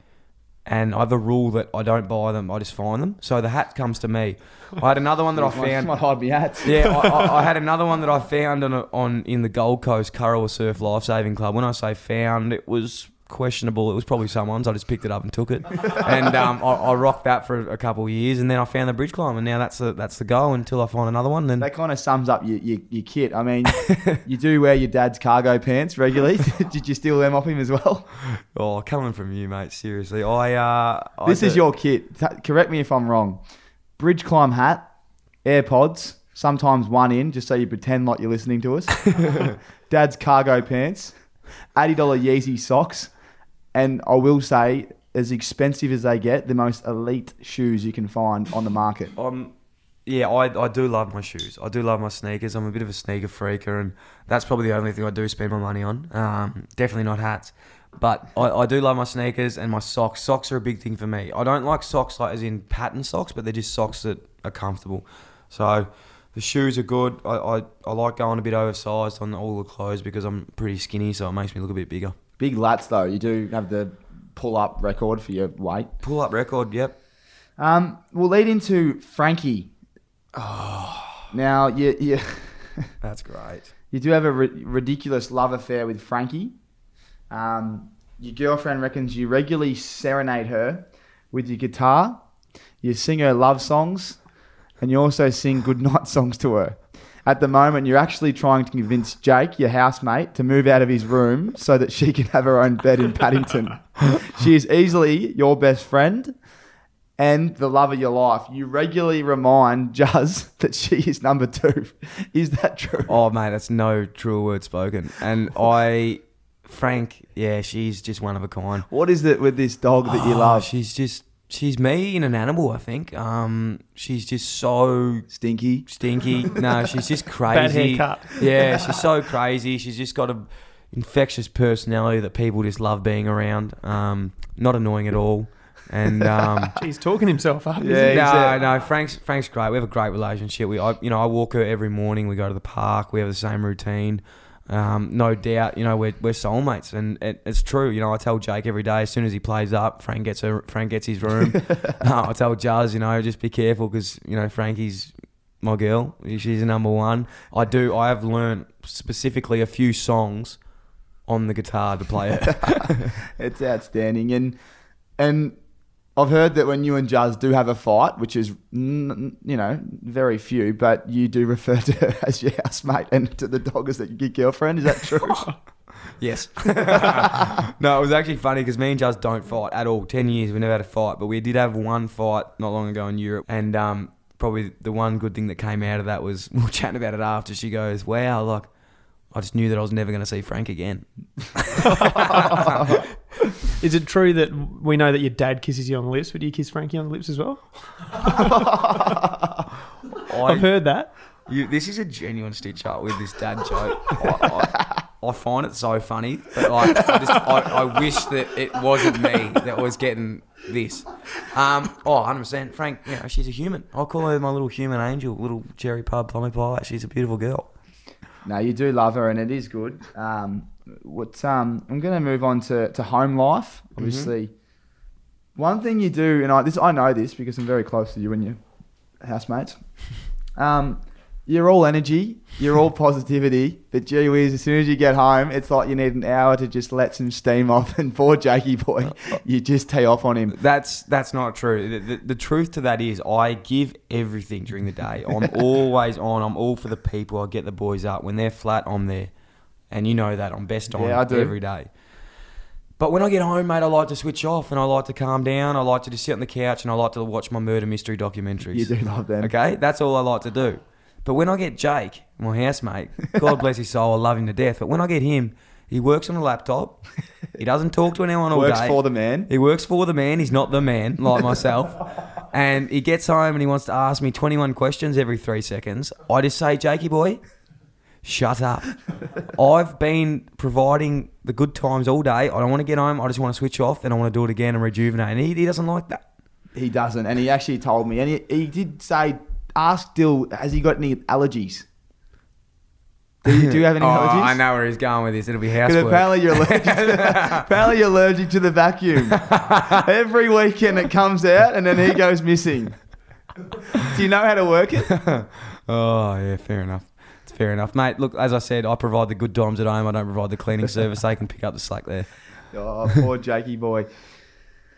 and I have a rule that I don't buy them. I just find them. So the hat comes to me. I had another one that <laughs> I found. might hide me hats. <laughs> Yeah, I, I, I had <laughs> another one that I found on a, on in the Gold Coast Kurrawa Surf Lifesaving Club. When I say found, it was questionable. It was probably someone's. I just picked it up and took it, and um, I, I rocked that for a couple of years, and then I found the bridge climb, and now that's the that's the goal until I find another one. Then That kind of sums up your, your, your kit. I mean, you do wear your dad's cargo pants regularly. <laughs> Did you steal them off him as well? oh, coming from you, mate. Seriously, I uh, I This is your kit. T- correct me if I'm wrong. Bridge climb hat, AirPods, sometimes one in, just so you pretend like you're listening to us. <laughs> Dad's cargo pants, $80 Yeezy socks, and I will say, as expensive as they get, the most elite shoes you can find on the market. Um, yeah, I, I do love my shoes. I do love my sneakers. I'm a bit of a sneaker freaker, and that's probably the only thing I do spend my money on. Um, definitely not hats. But I, I do love my sneakers and my socks. Socks are a big thing for me. I don't like socks like as in pattern socks, but they're just socks that are comfortable. So the shoes are good. I, I, I like going a bit oversized on all the clothes because I'm pretty skinny, so it makes me look a bit bigger. Big lats, though. You do have the pull up record for your weight. Pull up record, yep. Um, we'll lead into Frankie. Now, you, you, <laughs> That's great. you do have a ri- ridiculous love affair with Frankie. Um, your girlfriend reckons you regularly serenade her with your guitar. You sing her love songs, and you also sing goodnight songs to her. At the moment, you're actually trying to convince Jake, your housemate, to move out of his room so that she can have her own bed in Paddington. <laughs> she is easily your best friend and the love of your life. You regularly remind Juz <laughs> that she is number two. Is that true? Oh, mate, that's no true word spoken. And <laughs> I, Frank, yeah, she's just one of a kind. What is it with this dog that you Oh, love? She's just, she's me in an animal, I think. Um, she's just so Stinky. stinky. <laughs> No, she's just crazy. haircut. Yeah, she's so crazy. She's just got a infectious personality that people just love being around. Um, not annoying at all. And um, <laughs> He's talking himself up. Yeah, isn't he? no, no, Frank's Frank's great. We have a great relationship. We, I, you know, I walk her every morning. We go to the park. We have the same routine. Um, no doubt, you know, we're, we're soulmates, and it, it's true. You know, I tell Jake every day as soon as he plays up, Frank gets a Frank gets his room. <laughs> uh, I tell Jazz, you know, just be careful because you know Frankie's my girl. She's the number one. I do. I have learned specifically a few songs on the guitar to play it. <laughs> it's outstanding, and and I've heard that when you and Jazz do have a fight, which is you know very few, but you do refer to her <laughs> as your housemate and to the dog as that your girlfriend. Is that true? <laughs> Yes. <laughs> no, it was actually funny because me and Jazz don't fight at all. Ten years we never had a fight, but we did have one fight not long ago in Europe, and um, probably the one good thing that came out of that was we were chatting about it after. She goes, "Wow, like I just knew that I was never going to see Frank again." Is it true that we know that your dad kisses you on the lips, but do you kiss Frankie on the lips as well? <laughs> <laughs> I've heard that. you, this is a genuine stitch up with this dad joke. I, I, I find it so funny, but like, I just I, I wish that it wasn't me that was getting this. Um, oh, 100%. Frank, you know, she's a human. I call her my little human angel, little cherry pub plummy pie. She's a beautiful girl. No, you do love her, and it is good. Um, what um, I'm going to move on to, to home life. Obviously, one thing you do, and I this I know this because I'm very close to you and your housemates. <laughs> Um, you're all energy, you're all positivity, but gee whiz, as soon as you get home, it's like you need an hour to just let some steam off. <laughs> And poor Jakey boy, you just tee off on him. That's that's not true. The, the, the truth to that is, I give everything during the day. I'm <laughs> always on. I'm all for the people. I get the boys up when they're flat. I'm there, and you know that I'm best on Yeah, every day. But when I get home, mate, I like to switch off and I like to calm down. I like to just sit on the couch and I like to watch my murder mystery documentaries. You do love them. Okay, that's all I like to do. But when I get Jake, my housemate, God bless his soul, I love him to death. But when I get him, he works on a laptop. He doesn't talk to anyone all Works day. for the man. He works for the man. He's not the man, like myself. and he gets home and he wants to ask me 21 questions every three seconds. I just say, Jakey boy, shut up. I've been providing the good times all day. I don't want to get home. I just want to switch off and I want to do it again and rejuvenate. And he, he doesn't like that. He doesn't, and he actually told me, and he, he did say, "Ask Dill, has he got any allergies? Do you, do you have any <laughs> oh, allergies?" I know where he's going with this. It'll be housework. apparently you're allergic. To, <laughs> apparently you're allergic to the vacuum. Every weekend it comes out, and then he goes missing. Do you know how to work it? <laughs> Oh yeah, fair enough. Fair enough, mate. Look, as I said, I provide the good times at home. I don't provide the cleaning <laughs> service. They can pick up the slack there. Oh, poor <laughs> Jakey boy.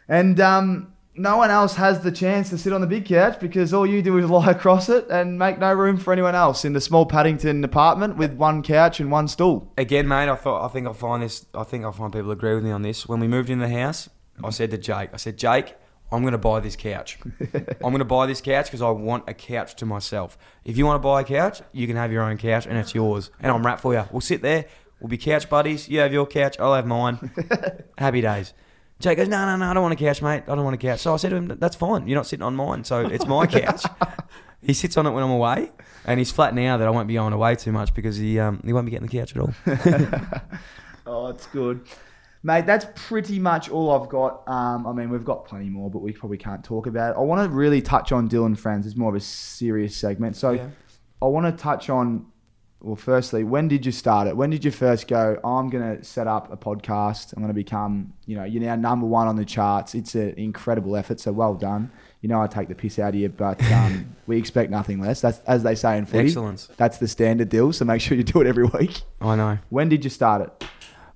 And um, no one else has the chance to sit on the big couch because all you do is <laughs> lie across it and make no room for anyone else in the small Paddington apartment with one couch and one stool. Again, mate, I thought I think I'll find this. I think I'll find people agree with me on this. When we moved in the house, I said to Jake, I said, Jake, I'm going to buy this couch. I'm going to buy this couch because I want a couch to myself. If you want to buy a couch, you can have your own couch and it's yours. And I'm wrapped for you. We'll sit there. We'll be couch buddies. You have your couch. I'll have mine. <laughs> Happy days. Jake goes, no, no, no, I don't want a couch, mate. I don't want a couch. So I said to him, that's fine. You're not sitting on mine. So it's my <laughs> couch. he sits on it when I'm away. And he's flat now that I won't be going away too much because he um, he won't be getting the couch at all. <laughs> Oh, it's good. Mate, that's pretty much all I've got. Um, I mean, we've got plenty more, but we probably can't talk about it. I want to really touch on Dill and Friends. It's more of a serious segment. So Yeah. I want to touch on, well, firstly, when did you start it? When did you first go, I'm going to set up a podcast. I'm going to become, you know, you're now number one on the charts. It's an incredible effort, so well done. You know, I take the piss out of you, but <laughs> um, we expect nothing less. That's as they say in footy. Excellence. That's the standard deal, so make sure you do it every week. I know. When did you start it?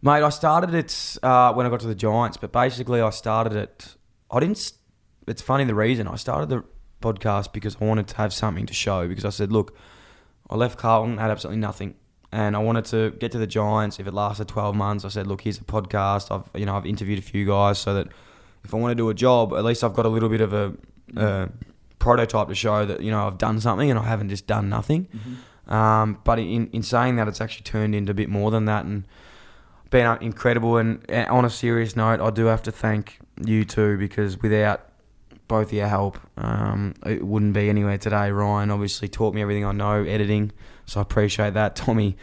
Mate, I started it uh, when I got to the Giants, but basically I started it. I didn't. It's funny the reason I started the podcast because I wanted to have something to show. Because I said, look, I left Carlton, had absolutely nothing, and I wanted to get to the Giants. If it lasted twelve months, I said, look, here's a podcast. I've you know I've interviewed a few guys so that if I want to do a job, at least I've got a little bit of a, a prototype to show that you know I've done something and I haven't just done nothing. Um, but in, in saying that, it's actually turned into a bit more than that, and been incredible. And uh, on a serious note, I do have to thank you too because without both your help, um, it wouldn't be anywhere today. Ryan obviously taught me everything I know editing, so I appreciate that. <laughs> Tommy,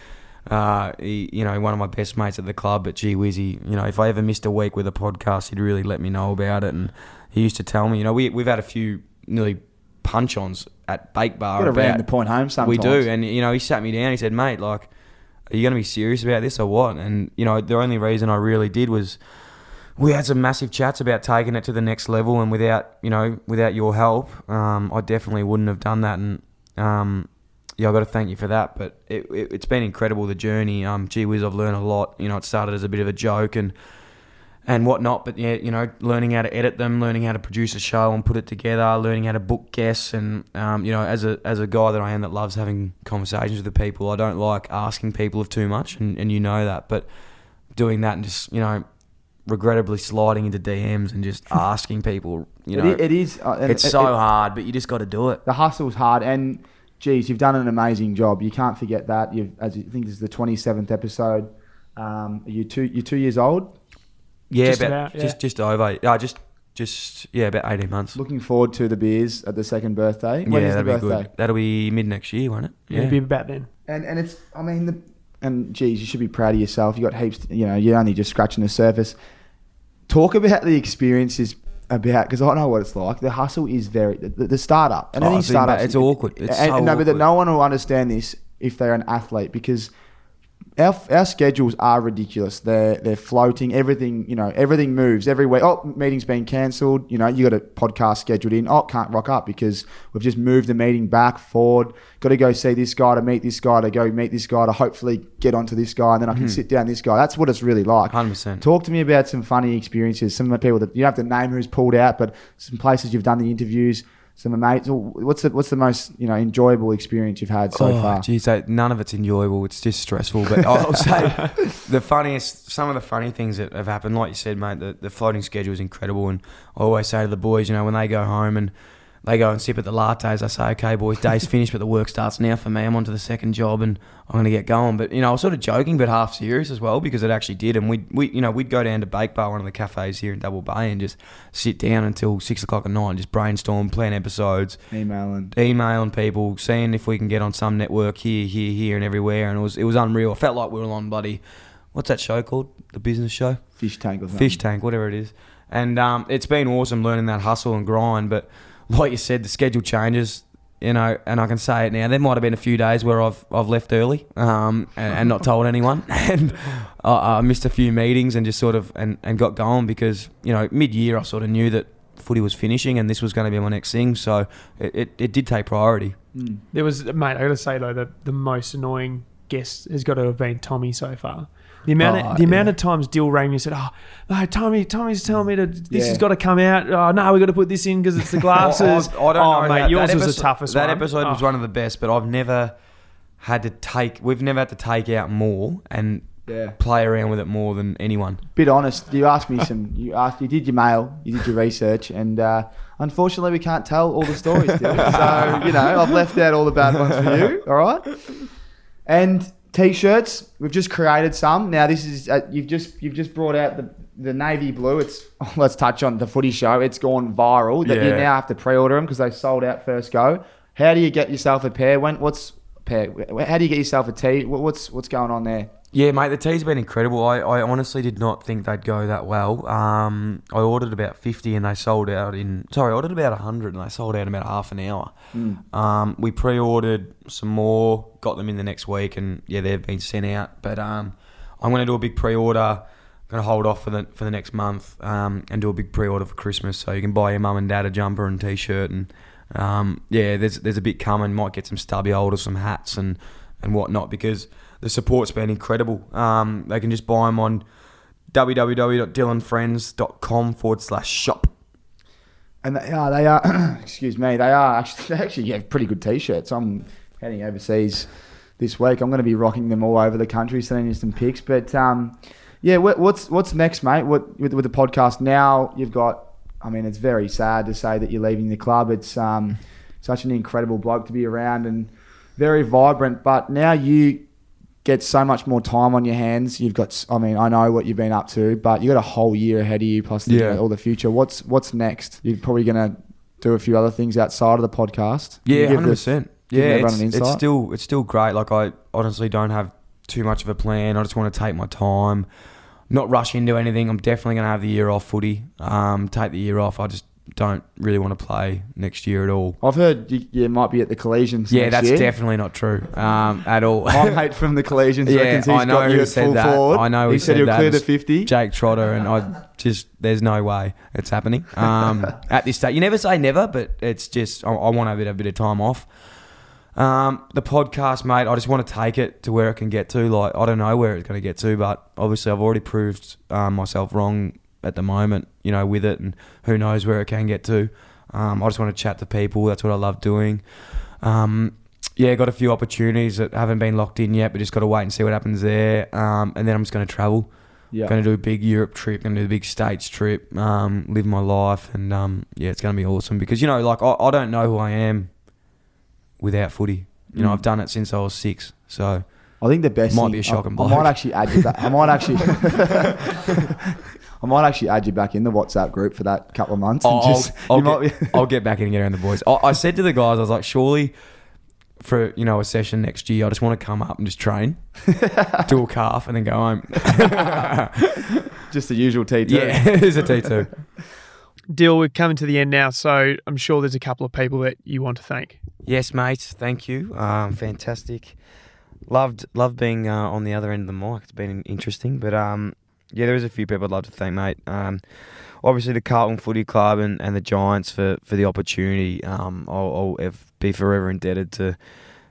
uh, he, you know, one of my best mates at the club, but gee whiz, he, you know, if I ever missed a week with a podcast, he'd really let me know about it. And he used to tell me, you know, we we've had a few nearly punch-ons at Bake Bar. Got to ram the point home sometimes. we do, and you know, he sat me down. He said, "Mate, like, are you going to be serious about this or what? And you know, the only reason I really did was we had some massive chats about taking it to the next level, and without you know, without your help, um, I definitely wouldn't have done that. And um, yeah, I've got to thank you for that. But it, it, has been incredible the journey. Um, gee whiz, I've learned a lot. You know, it started as a bit of a joke and and whatnot, but yeah, you know, learning how to edit them, learning how to produce a show and put it together, learning how to book guests, and um, you know, as a as a guy that I am that loves having conversations with the people, I don't like asking people of too much, and, and you know that, but doing that and just you know regrettably sliding into DMs and just <laughs> asking people. You know, it, it is. Uh, it's it, so it, hard, but you just got to do it. The hustle's hard, and geez, you've done an amazing job. You can't forget that. You've, as you think, this is the twenty seventh episode. Um, you two, you're two years old. Yeah, Just about, about, yeah. just just over. Uh, just just yeah, about eighteen months. Looking forward to the beers at the second birthday. When yeah, is the that'll be birthday? good. That'll be mid next year, won't it? Yeah. It'd be about then. And and it's I mean the and geez, you should be proud of yourself. You got heaps. You know, you're only just scratching the surface. Talk about the experiences about because I know what it's like. The hustle is very the, the startup and Oh, any it's startup. it's awkward. It's and, so no, but that awkward. no one will understand this if they're an athlete because our, our schedules are ridiculous. They're they're floating. Everything you know, everything moves every week. Oh, meeting's been cancelled. You know, you got a podcast scheduled in. Oh, can't rock up because we've just moved the meeting back forward. Got to go see this guy to meet this guy to go meet this guy to hopefully get onto this guy, and then I can hmm. sit down this guy. That's what it's really like. 100%. Talk to me about some funny experiences. Some of the people that you don't have to name who's pulled out, but some places you've done the interviews. Some mates. What's the what's the most you know enjoyable experience you've had so oh, far? geez, none of it's enjoyable. It's just stressful. But I'll say <laughs> the funniest, some of the funny things that have happened, like you said, mate, the, the floating schedule is incredible. And I always say to the boys, you know, when they go home and they go and sip at the lattes, I say, okay, boys, day's finished, but the work starts now for me. I'm on to the second job and I'm going to get going. But, you know, I was sort of joking, but half serious as well because it actually did. And we'd, we, you know, we'd go down to Bake Bar, one of the cafes here in Double Bay, and just sit down until six o'clock at night and just brainstorm, plan episodes Emailing. emailing people, seeing if we can get on some network here, here, here, and everywhere, and it was it was unreal. I felt like we were on bloody, what's that show called? The business show, Fish tank or something. Fish Tank, whatever it is. And um, it's been awesome learning that hustle and grind. But like you said, the schedule changes. You know, and I can say it now. There might have been a few days where I've I've left early, um, and, and not told anyone, <laughs> and I, I missed a few meetings and just sort of and, and got going because you know mid year I sort of knew that footy was finishing and this was going to be my next thing, so it, it, it did take priority. Mm. There was, mate. I got to say though, that the most annoying guest has got to have been Tommy so far. The amount, Oh, of, the amount yeah. of times Dill rang me and said, "Oh, no, Tommy, Tommy's telling me that this Yeah. has got to come out. Oh no, we got to put this in because it's the <laughs> glasses. I, I don't oh, know. mate, that, yours that was episode, the toughest That one. episode was Oh. one of the best, but I've never had to take. We've never had to take out more and Yeah. play around with it more than anyone. Bit honest. You asked me some. You asked. You did your mail. You did your research, and uh, unfortunately, we can't tell all the stories. Still. so you know, I've left out all the bad ones for you. All right. And t-shirts, we've just created some. Now this is uh, you've just you've just brought out the the navy blue. It's <laughs> let's touch on the footy show. It's gone viral. That you now have to pre-order them because they sold out first go. How do you get yourself a pair? When what's pair? How do you get yourself a tee? What's what's going on there? Yeah, mate, the tea's been incredible. I, I honestly did not think they'd go that well. Um, I ordered about 50 and they sold out in. Sorry, I ordered about 100 and they sold out in about half an hour. Um, we pre ordered some more, got them in the next week, and yeah, they've been sent out. But um, I'm going to do a big pre order. I'm Going to hold off for the for the next month um, and do a big pre order for Christmas, so you can buy your mum and dad a jumper and t shirt and um, yeah, there's there's a bit coming. Might get some stubby holders, some hats and and whatnot because the support's been incredible. Um, they can just buy them on www.dillandfriends.com forward slash shop. And they are, they are <coughs> excuse me, they are actually, <laughs> they actually have pretty good t-shirts. I'm heading overseas this week. I'm going to be rocking them all over the country, sending you some pics. But um, yeah, what's what's next, mate? What with, with the podcast now? You've got. I mean, it's very sad to say that you're leaving the club. It's um, such an incredible bloke to be around and very vibrant. But now you get so much more time on your hands. You've got, I mean, I know what you've been up to, but you got a whole year ahead of you, plus the, Yeah. all the future. What's what's next? You're probably going to do a few other things outside of the podcast. Yeah, hundred percent. Yeah, it's, it's still it's still great. Like I honestly don't have too much of a plan. I just want to take my time, not rush into anything. I'm definitely going to have the year off footy. Um, take the year off. I just don't really want to play next year at all. I've heard you, you might be at the collegians. Yeah, that's year. definitely not true um, at all. <laughs> My mate from the collegians Yeah, I know you said that. forward. I know he who said said he'll clear the 50. Jake Trotter, and I just there's no way it's happening um, <laughs> at this stage. You never say never, but it's just I, I want to have a bit of time off. Um, the podcast, mate, I just want to take it to where it can get to. Like I don't know where it's going to get to, but obviously I've already proved um, myself wrong at the moment. You know, with it, and who knows where it can get to. Um, I just want to chat to people. That's what I love doing. Um, yeah, got a few opportunities that haven't been locked in yet, but just got to wait and see what happens there. Um, and then I'm just going to travel. Yeah. Going to do a big Europe trip, going to do a big States trip, um, live my life, and um, yeah, it's going to be awesome because you know, like I, I don't know who I am without footy. You know, Mm. I've done it since I was six, so I think the best Might thing, be a shock I, and I might actually add you back. I might actually. <laughs> I might actually add you back in the WhatsApp group for that couple of months. and I'll, just, I'll, you get, I'll get back in and get around the boys. I, I said to the guys, I was like, surely for you know a session next year, I just want to come up and just train, <laughs> do a calf, and then go home. <laughs> just the usual T2. yeah, it's a T two. Dill, we're coming to the end now, so I'm sure there's a couple of people that you want to thank. Yes, mate. Thank you. Um, fantastic. Loved loved being uh, on the other end of the mic. It's been interesting, but um, yeah, there is a few people I'd love to thank, mate. Um, obviously the Carlton Footy Club and, and the Giants for, for the opportunity. Um, I'll, I'll be forever indebted to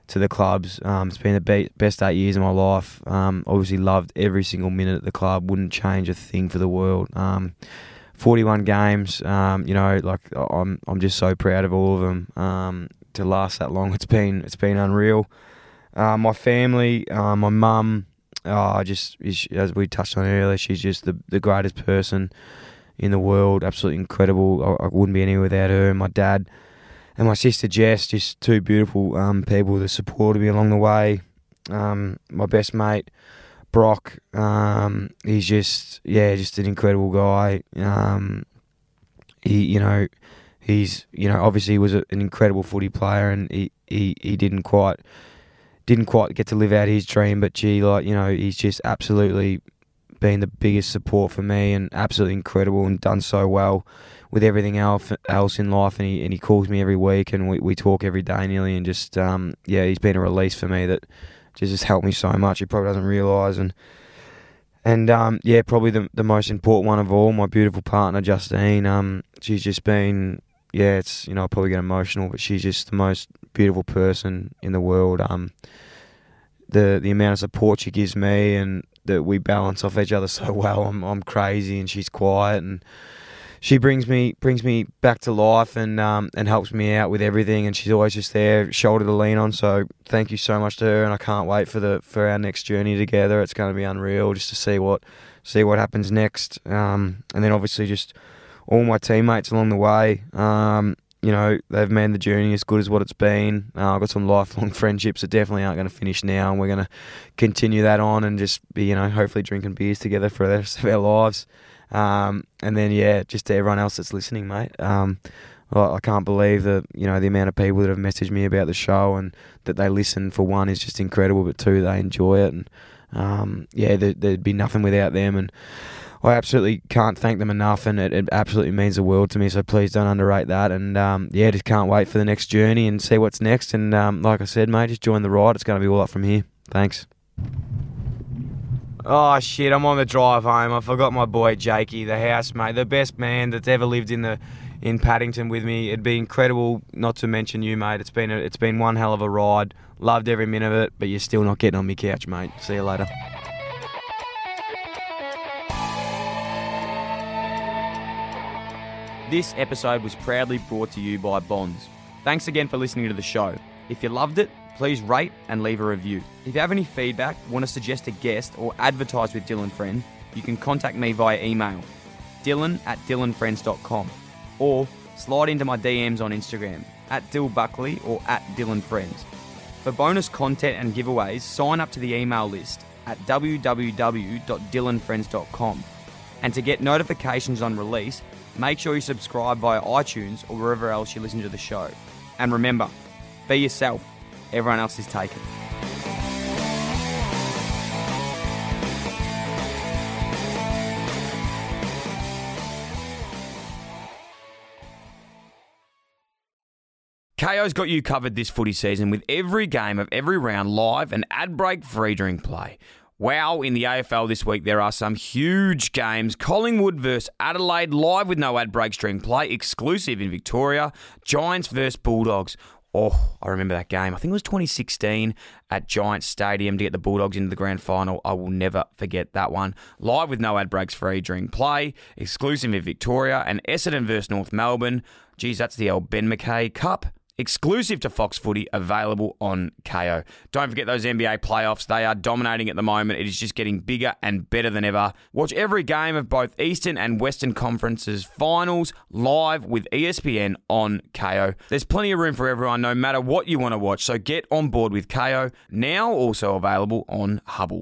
to the clubs. Um, it's been the be- best eight years of my life. Um, obviously loved every single minute at the club. Wouldn't change a thing for the world. Um, 41 games. Um, you know, like I'm I'm just so proud of all of them. Um, to last that long, it's been it's been unreal. Uh, my family, uh, my mum, uh, just as we touched on earlier, she's just the the greatest person in the world. Absolutely incredible. I, I wouldn't be anywhere without her. And My dad and my sister Jess, just two beautiful um, people that supported me along the way. Um, my best mate Brock, um, he's just yeah, just an incredible guy. Um, he, you know, he's you know obviously he was a, an incredible footy player, and he, he, he didn't quite didn't quite get to live out his dream. But gee, like you know, he's just absolutely been the biggest support for me, and absolutely incredible, and done so well with everything else else in life. And he and he calls me every week, and we, we talk every day nearly, and just um, yeah, he's been a release for me that just has helped me so much. He probably doesn't realise, and and um, yeah, probably the the most important one of all, my beautiful partner Justine. Um, she's just been yeah, it's you know I probably get emotional, but she's just the most beautiful person in the world. Um, the the amount of support she gives me and that we balance off each other <laughs> so well. I'm I'm crazy and she's quiet and she brings me brings me back to life and um, and helps me out with everything and she's always just there, shoulder to lean on. So thank you so much to her and I can't wait for the for our next journey together. It's going to be unreal just to see what see what happens next. Um, and then obviously just all my teammates along the way. Um, you know, they've made the journey as good as what it's been. Uh, I've got some lifelong <laughs> friendships that definitely aren't going to finish now, and we're going to continue that on and just be, you know, hopefully drinking beers together for the rest of our lives. Um, and then, yeah, just to everyone else that's listening, mate. Um, I can't believe the you know the amount of people that have messaged me about the show and that they listen. For one, is just incredible, but two, they enjoy it, and um, yeah, there, there'd be nothing without them. And I absolutely can't thank them enough, and it, it absolutely means the world to me. So please don't underrate that. And um, yeah, just can't wait for the next journey and see what's next. And um, like I said, mate, just join the ride. It's going to be all up from here. Thanks. Oh shit! I'm on the drive home. I forgot my boy Jakey, the housemate, the best man that's ever lived in the in Paddington with me. It'd be incredible, not to mention you, mate. It's been a, it's been one hell of a ride. Loved every minute of it, but you're still not getting on my couch, mate. See you later. This episode was proudly brought to you by Bonds. Thanks again for listening to the show. If you loved it, please rate and leave a review. If you have any feedback, want to suggest a guest, or advertise with Dylan Friend, you can contact me via email dylan at dillandfriends.com or slide into my DMs on Instagram at Dill Buckley or at Dill and Friends. For bonus content and giveaways, sign up to the email list at www.dillandfriends.com. And to get notifications on release, make sure you subscribe via iTunes or wherever else you listen to the show. And remember, be yourself. Everyone else is taken. Kayo's got you covered this footy season with every game of every round live and ad break free during play. Wow, in the AFL this week, there are some huge games. Collingwood versus Adelaide, live with no ad break during play, exclusive in Victoria. Giants versus Bulldogs. Oh, I remember that game. I think it was 2016 at Giants Stadium to get the Bulldogs into the grand final. I will never forget that one. Live with no ad breaks free during play, exclusive in Victoria, and Essendon versus North Melbourne. Geez, that's the old Ben McKay Cup exclusive to Fox Footy, available on Kayo. Don't forget those NBA playoffs. They are dominating at the moment. It is just getting bigger and better than ever. Watch every game of both Eastern and Western Conferences finals live with ESPN on Kayo. There's plenty of room for everyone, no matter what you want to watch. So get on board with Kayo, now also available on Hubbl.